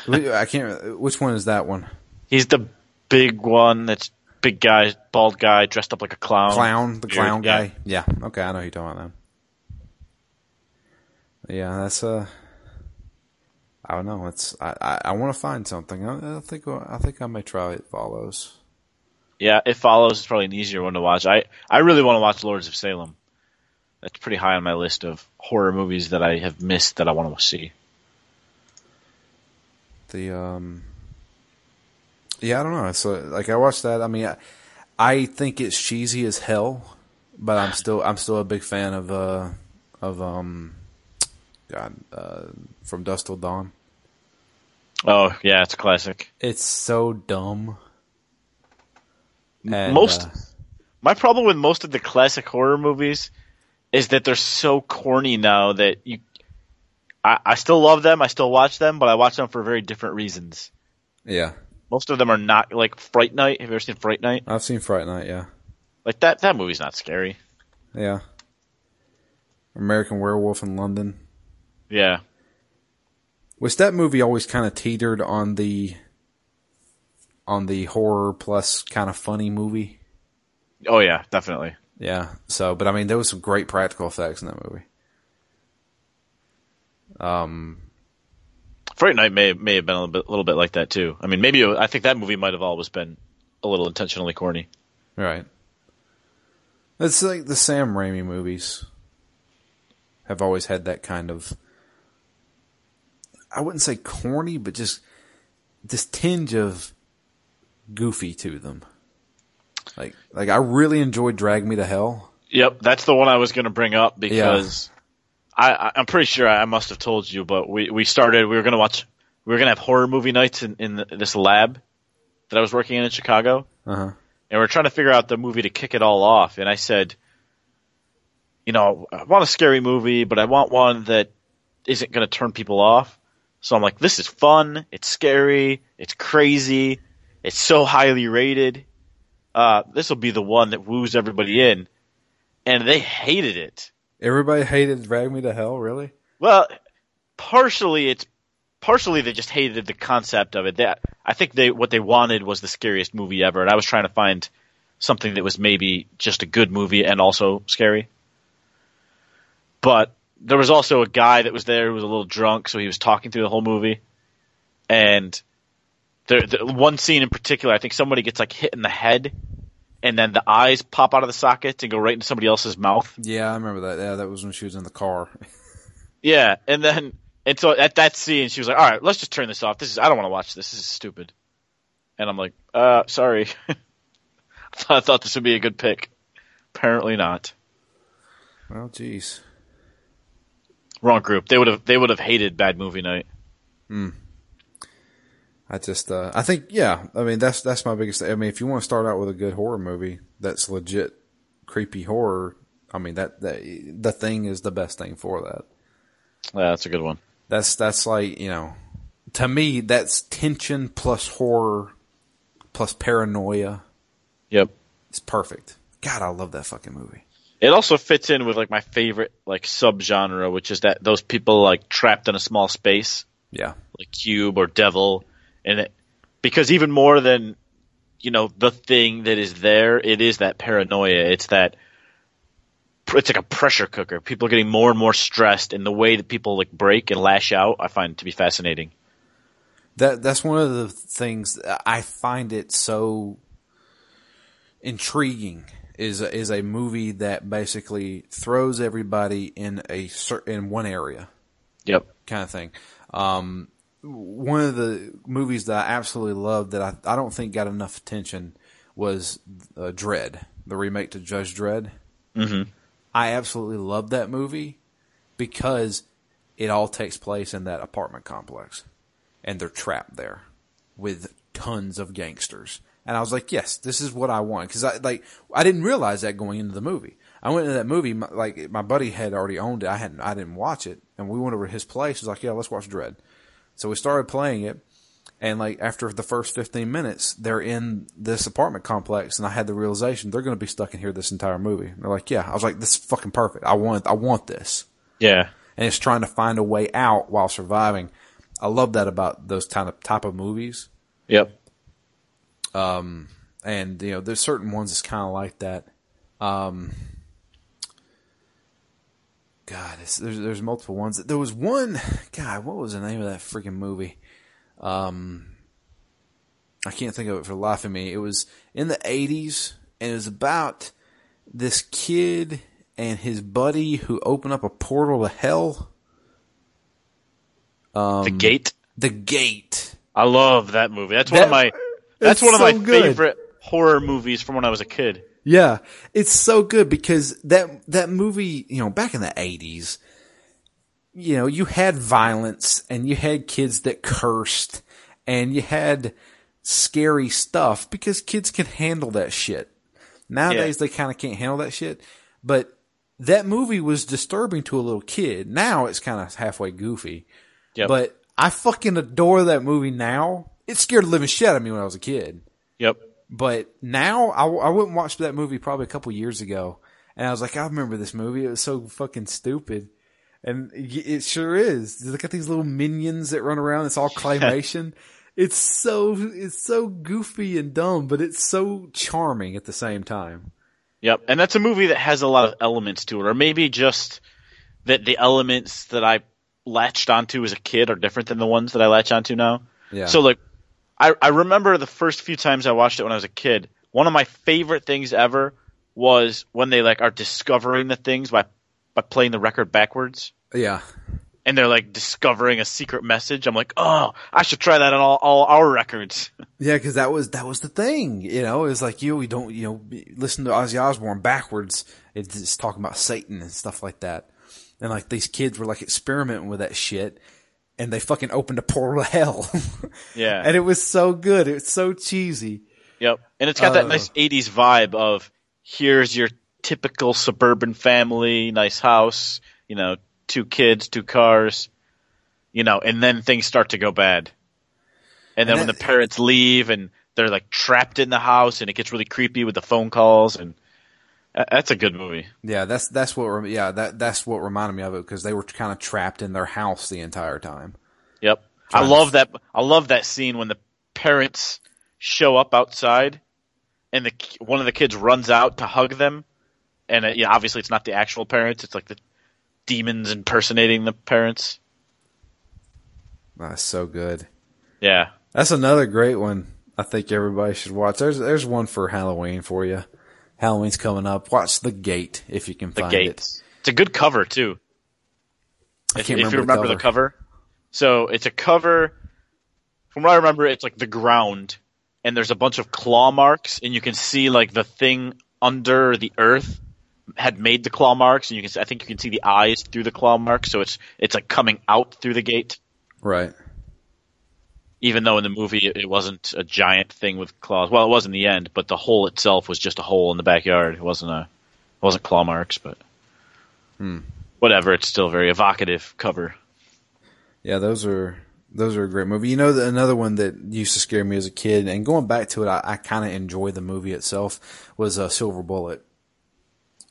S1: I can't. Which one is that one?
S2: He's the big one. That's big guy, bald guy, dressed up like a clown.
S1: Clown, the clown
S2: yeah.
S1: guy. Yeah. Okay, I know who you're talking about now. Yeah, that's uh. I don't know. It's I I, I want to find something. I, I think I think I may try it. Follows.
S2: Yeah, it follows. It's probably an easier one to watch. I I really want to watch Lords of Salem. That's pretty high on my list of horror movies that I have missed that I want to see.
S1: The um. Yeah, I don't know. Uh, like I watched that. I mean, I, I think it's cheesy as hell, but I'm still I'm still a big fan of uh of um, God, uh, from Dusk Till Dawn.
S2: Oh yeah, it's a classic.
S1: It's so dumb. And,
S2: most
S1: uh,
S2: my problem with most of the classic horror movies is that they're so corny now that you I, I still love them, I still watch them, but I watch them for very different reasons.
S1: yeah,
S2: Most of them are not like Fright Night. Have you ever seen Fright Night?
S1: I've seen Fright Night. Yeah,
S2: Like that that movie's not scary.
S1: yeah. American Werewolf in London.
S2: Yeah.
S1: Which that movie always kind of teetered on the on the horror plus kind of funny movie.
S2: Oh yeah, definitely.
S1: Yeah. So, but I mean, there was some great practical effects in that movie. Um.
S2: Fright Night may may have been a little bit, little bit like that too. I mean, maybe I think that movie might have always been a little intentionally corny.
S1: Right. It's like the Sam Raimi movies have always had that kind of I wouldn't say corny, but just this tinge of goofy to them. Like like I really enjoyed Drag Me to Hell.
S2: Yep, that's the one I was going to bring up because I, I, I'm pretty sure I must have told you, but we, we started, we were going to watch, we were going to have horror movie nights in, in this lab that I was working in in Chicago.
S1: Uh-huh.
S2: And we are trying to figure out the movie to kick it all off. And I said, you know, I want a scary movie, but I want one that isn't going to turn people off. So I'm like, this is fun. It's scary. It's crazy. It's so highly rated. Uh, this will be the one that woos everybody in. And they hated it.
S1: Everybody hated Drag Me to Hell, really?
S2: Well, partially it's partially they just hated the concept of it. That I think they what they wanted was the scariest movie ever, and I was trying to find something that was maybe just a good movie and also scary. But there was also a guy that was there who was a little drunk, so he was talking through the whole movie. And there, the one scene in particular, I think somebody gets like hit in the head, and then the eyes pop out of the sockets and go right into somebody else's mouth. [laughs]
S1: Yeah, I remember that. Yeah, that was when she was in the car. [laughs]
S2: Yeah, and then and so at that scene, she was like, "All right, let's just turn this off. This is I don't want to watch this. This is stupid." And I'm like, "Uh, sorry. [laughs] I thought this would be a good pick. Apparently not.
S1: well, jeez.
S2: Wrong group. They would have they would have hated Bad Movie Night.
S1: I just, uh, I think, yeah. I mean, that's that's my biggest. I mean, if you want to start out with a good horror movie that's legit creepy horror, I mean that, that the thing is the best thing for that.
S2: Yeah, that's a good one.
S1: That's that's like you know, to me that's tension plus horror plus paranoia.
S2: Yep.
S1: It's perfect. God, I love that fucking movie.
S2: It also fits in with like my favorite like subgenre, which is that those people like trapped in a small space.
S1: Yeah,
S2: like Cube or Devil, and it, because even more than you know the thing that is there, it is that paranoia. It's that it's like a pressure cooker. People are getting more and more stressed, and the way that people like break and lash out, I find to be fascinating.
S1: that that's one of the things I find it so intriguing. Is a, is a movie that basically throws everybody in a cer- in one area.
S2: Yep.
S1: kind of thing. Um, one of the movies that I absolutely loved that I, I don't think got enough attention was uh, Dredd, the remake to Judge Dredd.
S2: Mm-hmm.
S1: I absolutely love that movie because it all takes place in that apartment complex and they're trapped there with tons of gangsters. And I was like, yes, this is what I want. Cause I, like, I didn't realize that going into the movie. I went into that movie, my- like, my buddy had already owned it. I hadn't, I didn't watch it. And we went over to his place. He was like, yeah, let's watch Dredd. So we started playing it. And like after the first 15 minutes, they're in this apartment complex and I had the realization they're going to be stuck in here this entire movie. And they're like, yeah, I was like, this is fucking perfect. I want, I want this.
S2: Yeah.
S1: And it's trying to find a way out while surviving. I love that about those kind of type of movies.
S2: Yep.
S1: Um, and, you know, there's certain ones that's kind of like that. Um, God, it's, there's, there's multiple ones. There was one, God, what was the name of that freaking movie? Um, I can't think of it for the life of me. It was in the 80s and it was about this kid and his buddy who opened up a portal to hell. Um,
S2: the Gate.
S1: The Gate.
S2: I love that movie. That's one
S1: That-
S2: of my. That's one of
S1: so
S2: my
S1: good.
S2: favorite horror movies from when I was a kid.
S1: Yeah, it's so good because that that movie, you know, back in the eighties, you know, you had violence and you had kids that cursed and you had scary stuff because kids can handle that shit. Nowadays they kind of can't handle that shit, but that movie was disturbing to a little kid. Now it's kind of halfway goofy,
S2: Yep.
S1: but I fucking adore that movie now. It scared the living shit out of me when I was a kid.
S2: Yep.
S1: But now I, I went and watched that movie probably a couple years ago, and I was like, I remember this movie. It was so fucking stupid, and it sure is. Look at these little minions that run around. It's all [laughs] claymation. it's so it's so goofy and dumb, but it's so charming at the same time.
S2: Yep. And that's a movie that has a lot of elements to it, or maybe just that the elements that I latched onto as a kid are different than the ones that I latch onto now.
S1: Yeah.
S2: So like, I I remember the first few times I watched it when I was a kid. One of my favorite things ever was when they like are discovering the things by by playing the record backwards.
S1: Yeah,
S2: And they're like discovering a secret message. I'm like, oh, I should try that on all, all our records. [laughs]
S1: yeah, because that was that was the thing. You know, it was like you we don't you know listen to Ozzy Osbourne backwards. It's talking about Satan and stuff like that. And like these kids were like experimenting with that shit, and they fucking opened a portal to hell. [laughs]
S2: Yeah.
S1: and it was so good. It was so cheesy.
S2: Yep. And it's got that
S1: Uh.
S2: nice 80s vibe of here's your typical suburban family, nice house, you know, two kids, two cars, you know, and then things start to go bad. And then
S1: And
S2: when the parents leave and they're like trapped in the house and it gets really creepy with the phone calls and that- that's a good movie.
S1: Yeah, that's that's what. Yeah, that that's what reminded me of it because they were kind of trapped in their house the entire time.
S2: Yep. I
S1: Trying to-
S2: love that. I love that scene when the parents show up outside, and the one of the kids runs out to hug them, and uh, yeah, obviously it's not the actual parents. It's like the demons impersonating the parents.
S1: That's so good.
S2: Yeah.
S1: That's another great one. I think everybody should watch. There's there's one for Halloween for you. Halloween's coming up. Watch The Gate if you can.
S2: The
S1: find
S2: gates. It's a good cover too.
S1: I
S2: If,
S1: can't
S2: if you
S1: remember the
S2: remember the cover. So it's a cover. From what I remember, it's like the ground, and there's a bunch of claw marks, and you can see like the thing under the earth had made the claw marks, and you can. I think you can see the eyes through the claw marks, so it's it's like coming out through the gate.
S1: Right.
S2: Even though in the movie it wasn't a giant thing with claws. Well, it was in the end, but the hole itself was just a hole in the backyard. It wasn't a, it wasn't claw marks, but whatever. It's still a very evocative cover.
S1: Yeah, those are those are a great movie. You know, the, another one that used to scare me as a kid, and going back to it, I, I kind of enjoy the movie itself. Was uh, Silver Bullet,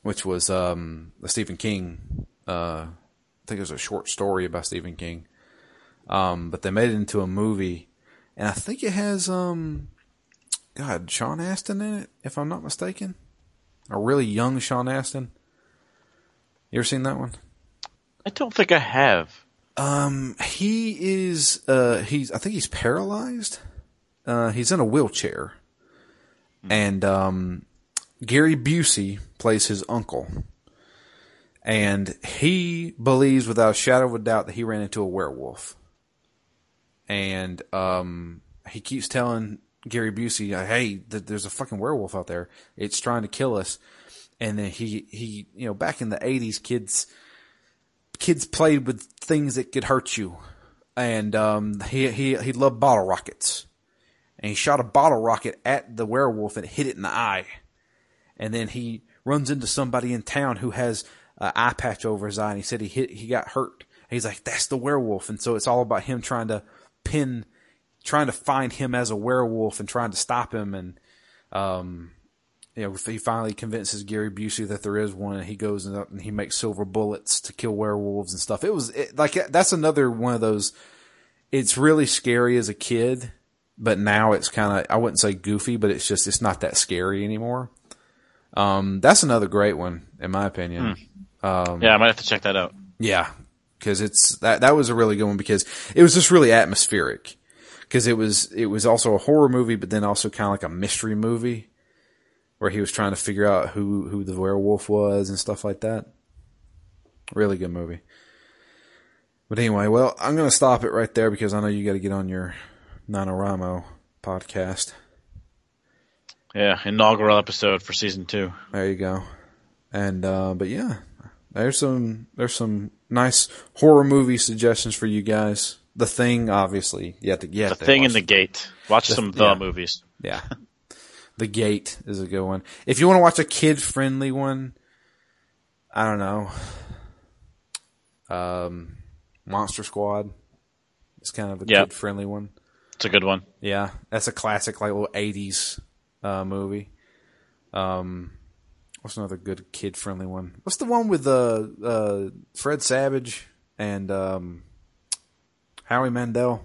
S1: which was um, a Stephen King. Uh, I think it was a short story about Stephen King. Um, but they made it into a movie, and I think it has um, God, Sean Astin in it, if I'm not mistaken, a really young Sean Astin. You ever seen that one?
S2: I don't think I have.
S1: Um, he is. Uh, he's. I think he's paralyzed. Uh, he's in a wheelchair, and um, Gary Busey plays his uncle, and he believes without a shadow of a doubt that he ran into a werewolf, and um, he keeps telling Gary Busey, "Hey, th- there's a fucking werewolf out there. It's trying to kill us." And then he he you know back in the '80s, kids kids played with things that could hurt you, and um, he he he loved bottle rockets, and he shot a bottle rocket at the werewolf and hit it in the eye, and then he runs into somebody in town who has an eye patch over his eye, and he said he hit he got hurt. He's like, "That's the werewolf," and so it's all about him trying to pin trying to find him as a werewolf and trying to stop him and um you know he finally convinces Gary Busey that there is one and he goes and, and he makes silver bullets to kill werewolves and stuff. It was it, like that's another one of those it's really scary as a kid, but now it's kind of I wouldn't say goofy, but it's just it's not that scary anymore. Um that's another great one in my opinion. Um,
S2: Yeah, I might have to check that out.
S1: yeah, because it's that that was a really good one because it was just really atmospheric. Because it was it was also a horror movie, but then also kind of like a mystery movie, where he was trying to figure out who who the werewolf was and stuff like that. Really good movie. But anyway, well, I'm gonna stop it right there because I know you got to get on your NaNoWriMo podcast.
S2: Yeah, inaugural episode for season two.
S1: There you go. And uh but yeah, there's some there's some nice horror movie suggestions for you guys. The Thing, obviously, you have to yeah.
S2: The thing in the gate. Watch some the
S1: yeah.
S2: movies.
S1: yeah. [laughs] the Gate is a good one. If you want to watch a kid friendly one, I don't know. Um, Monster Squad. It's kind of a
S2: Yeah.
S1: kid friendly one.
S2: It's a good one.
S1: Yeah, that's a classic, like little '80s uh, movie. Um, what's another good kid friendly one? What's the one with uh, uh, Fred Savage and um, Howie Mandel?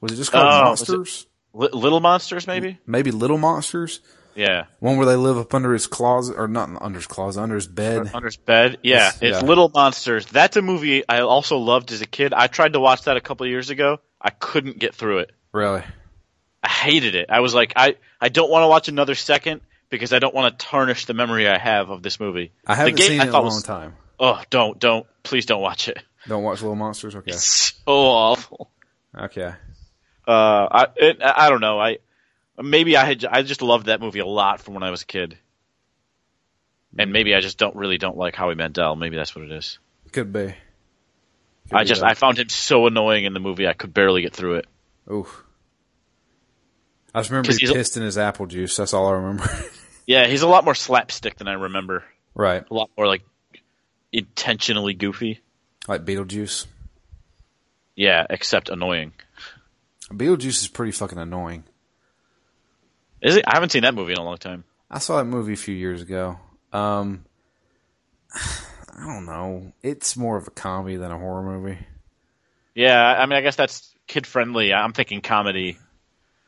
S1: Was it just called
S2: Oh,
S1: Monsters?
S2: Li- Little Monsters, maybe.
S1: Maybe Little Monsters.
S2: Yeah,
S1: One where they live up under his closet, or not under his closet, under his bed.
S2: under his bed. Yeah,
S1: Yes,
S2: it's
S1: yeah.
S2: Little Monsters. That's a movie I also loved as a kid. I tried to watch that a couple of years ago. I couldn't get through it.
S1: Really?
S2: I hated it. I was like, I, I don't want to watch another second because I don't want to tarnish the memory I have of this movie.
S1: I haven't
S2: the Gate,
S1: seen
S2: I
S1: it in a long
S2: was,
S1: time.
S2: Oh, don't, don't, please don't watch it.
S1: Don't watch Little Monsters. Okay.
S2: It's so awful.
S1: Okay.
S2: Uh, I, it, I don't know. I maybe I had, I just loved that movie a lot from when I was a kid, and maybe I just don't really don't like Howie Mandel. Maybe that's what it is.
S1: Could be. Could
S2: I
S1: be
S2: just
S1: that.
S2: I found him so annoying in the movie. I could barely get through it.
S1: Oof. I just remember he
S2: he's a-
S1: pissed in his apple juice. That's all I remember. [laughs]
S2: Yeah, he's a lot more slapstick than I remember.
S1: right.
S2: A lot more like intentionally goofy.
S1: Like Beetlejuice.
S2: Yeah, except annoying.
S1: Beetlejuice is pretty fucking annoying.
S2: Is it? I haven't seen that movie in a long time.
S1: I saw that movie a few years ago. Um, [sighs] I don't know. It's more of a comedy than a horror movie.
S2: Yeah, I mean, I guess that's kid friendly. I'm thinking comedy.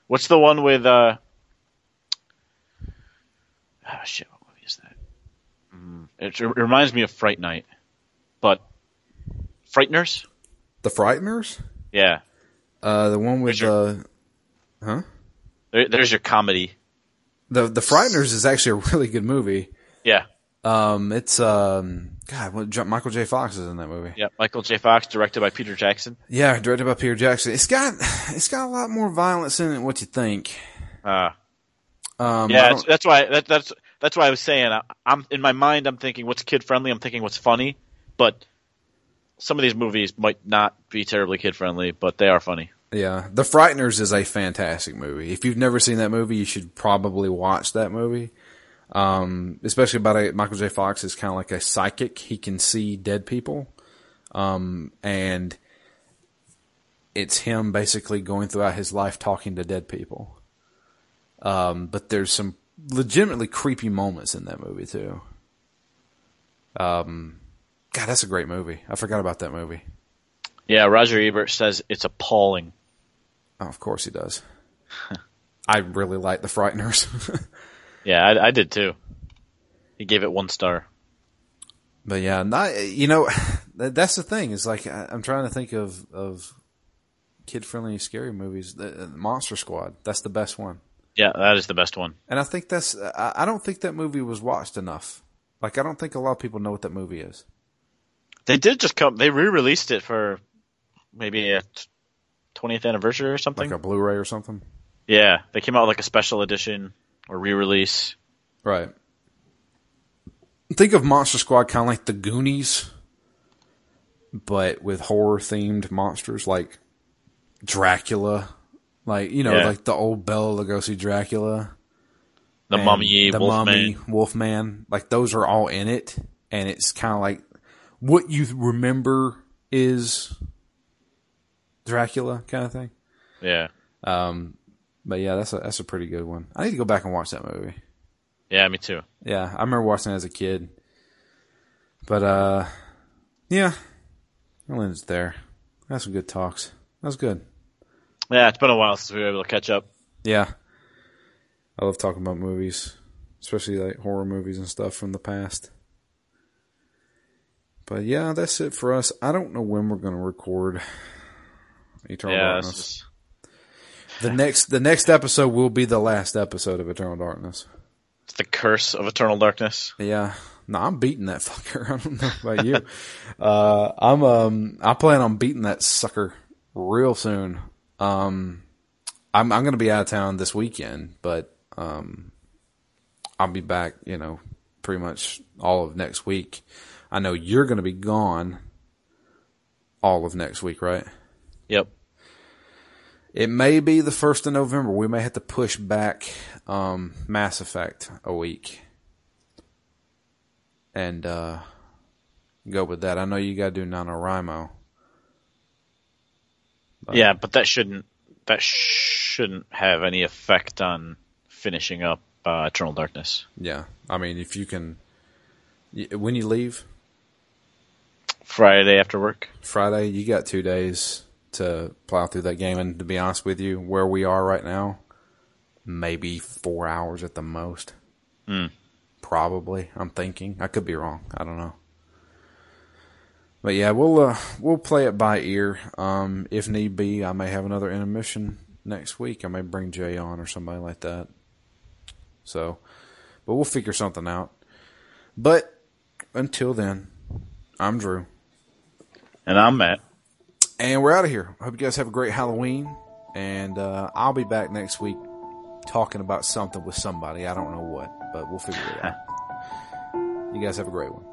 S2: What's the one with? uh Ah, shit. What movie is that? Mm, it, it reminds me of Fright Night, but Frighteners.
S1: The Frighteners?
S2: Yeah,
S1: Uh, the one with
S2: your-
S1: uh, huh?
S2: there, there's your comedy.
S1: The The Frighteners is actually a really good movie.
S2: Yeah,
S1: Um, it's um, God, what, Michael J. Fox is in that movie.
S2: yeah. Michael J. Fox, directed by Peter Jackson.
S1: Yeah, directed by Peter Jackson. It's got it's got a lot more violence in it than what you think.
S2: Uh,
S1: Um,
S2: yeah, that's, that's why. That, that's that's why I was saying. I, I'm in my mind. I'm thinking what's kid friendly. I'm thinking what's funny, but some of these movies might not be terribly kid friendly, but they are funny.
S1: Yeah, The Frighteners is a fantastic movie. If you've never seen that movie, you should probably watch that movie. Um, especially about a, Michael J. Fox is kind of like a psychic. He can see dead people. Um, and it's him basically going throughout his life talking to dead people. Um, but there's some legitimately creepy moments in that movie too. Um, God, that's a great movie. I forgot about that movie.
S2: Yeah, Roger Ebert says it's appalling.
S1: Oh, of course he does. [laughs] I really like the Frighteners. [laughs]
S2: Yeah, I, I did too. He gave it one star.
S1: but yeah, not, you know, [sighs] that's the thing. Is like I, I'm trying to think of of kid friendly scary movies. The, uh, Monster Squad. That's the best one.
S2: Yeah, that is the best one.
S1: And I think that's. I, I don't think that movie was watched enough. Like I don't think a lot of people know what that movie is.
S2: They did just come. They re-released it for maybe a twentieth anniversary or something.
S1: Like a Blu-ray or something.
S2: yeah, they came out with like a special edition or re-release.
S1: Right. Think of Monster Squad kind of like the Goonies, but with horror themed monsters like Dracula, like you know,
S2: Yeah.
S1: like the old Bela Lugosi Dracula,
S2: The
S1: and
S2: Mummy,
S1: the
S2: Wolfman.
S1: Mummy, Wolfman. Like those are all in it, and it's kind of like what you remember is Dracula kind of thing.
S2: Yeah.
S1: Um, but yeah, that's a that's a pretty good one. I need to go back and watch that movie.
S2: Yeah, me too.
S1: Yeah, I remember watching it as a kid. But uh, yeah, I'll end it there. That's some good talks. That was good.
S2: Yeah, it's been a while since we were able to catch up.
S1: Yeah, I love talking about movies, especially like horror movies and stuff from the past. But yeah, that's it for us. I don't know when we're going to record Eternal
S2: yeah,
S1: Darkness. The next the next episode will be the last episode of Eternal Darkness.
S2: it's the curse of Eternal Darkness.
S1: Yeah. No, I'm beating that [laughs] fucker. I don't know about you. uh, I'm, um, I plan on beating that sucker real soon. Um, I'm, I'm going to be out of town this weekend, but, um, I'll be back, you know, pretty much all of next week. I know you're going to be gone all of next week, right?
S2: Yep.
S1: It may be the first of November. We may have to push back um, Mass Effect a week and uh, go with that. I know you got to do NaNoWriMo.
S2: Yeah, but that shouldn't that shouldn't have any effect on finishing up uh, Eternal Darkness.
S1: Yeah, I mean, if you can, when you leave
S2: Friday after work.
S1: Friday, you got two days to plow through that game. And to be honest with you, where we are right now, maybe four hours at the most.
S2: Mm.
S1: Probably. I'm thinking. I could be wrong. I don't know. But yeah, we'll uh, we'll play it by ear. Um, if need be, I may have another intermission next week. I may bring Jay on or somebody like that. So, but we'll figure something out. But until then, I'm Drew,
S2: And I'm Matt.
S1: And we're out of here. I hope you guys have a great Halloween, and uh, I'll be back next week talking about something with somebody. I don't know what, but we'll figure it out. [laughs] You guys have a great one.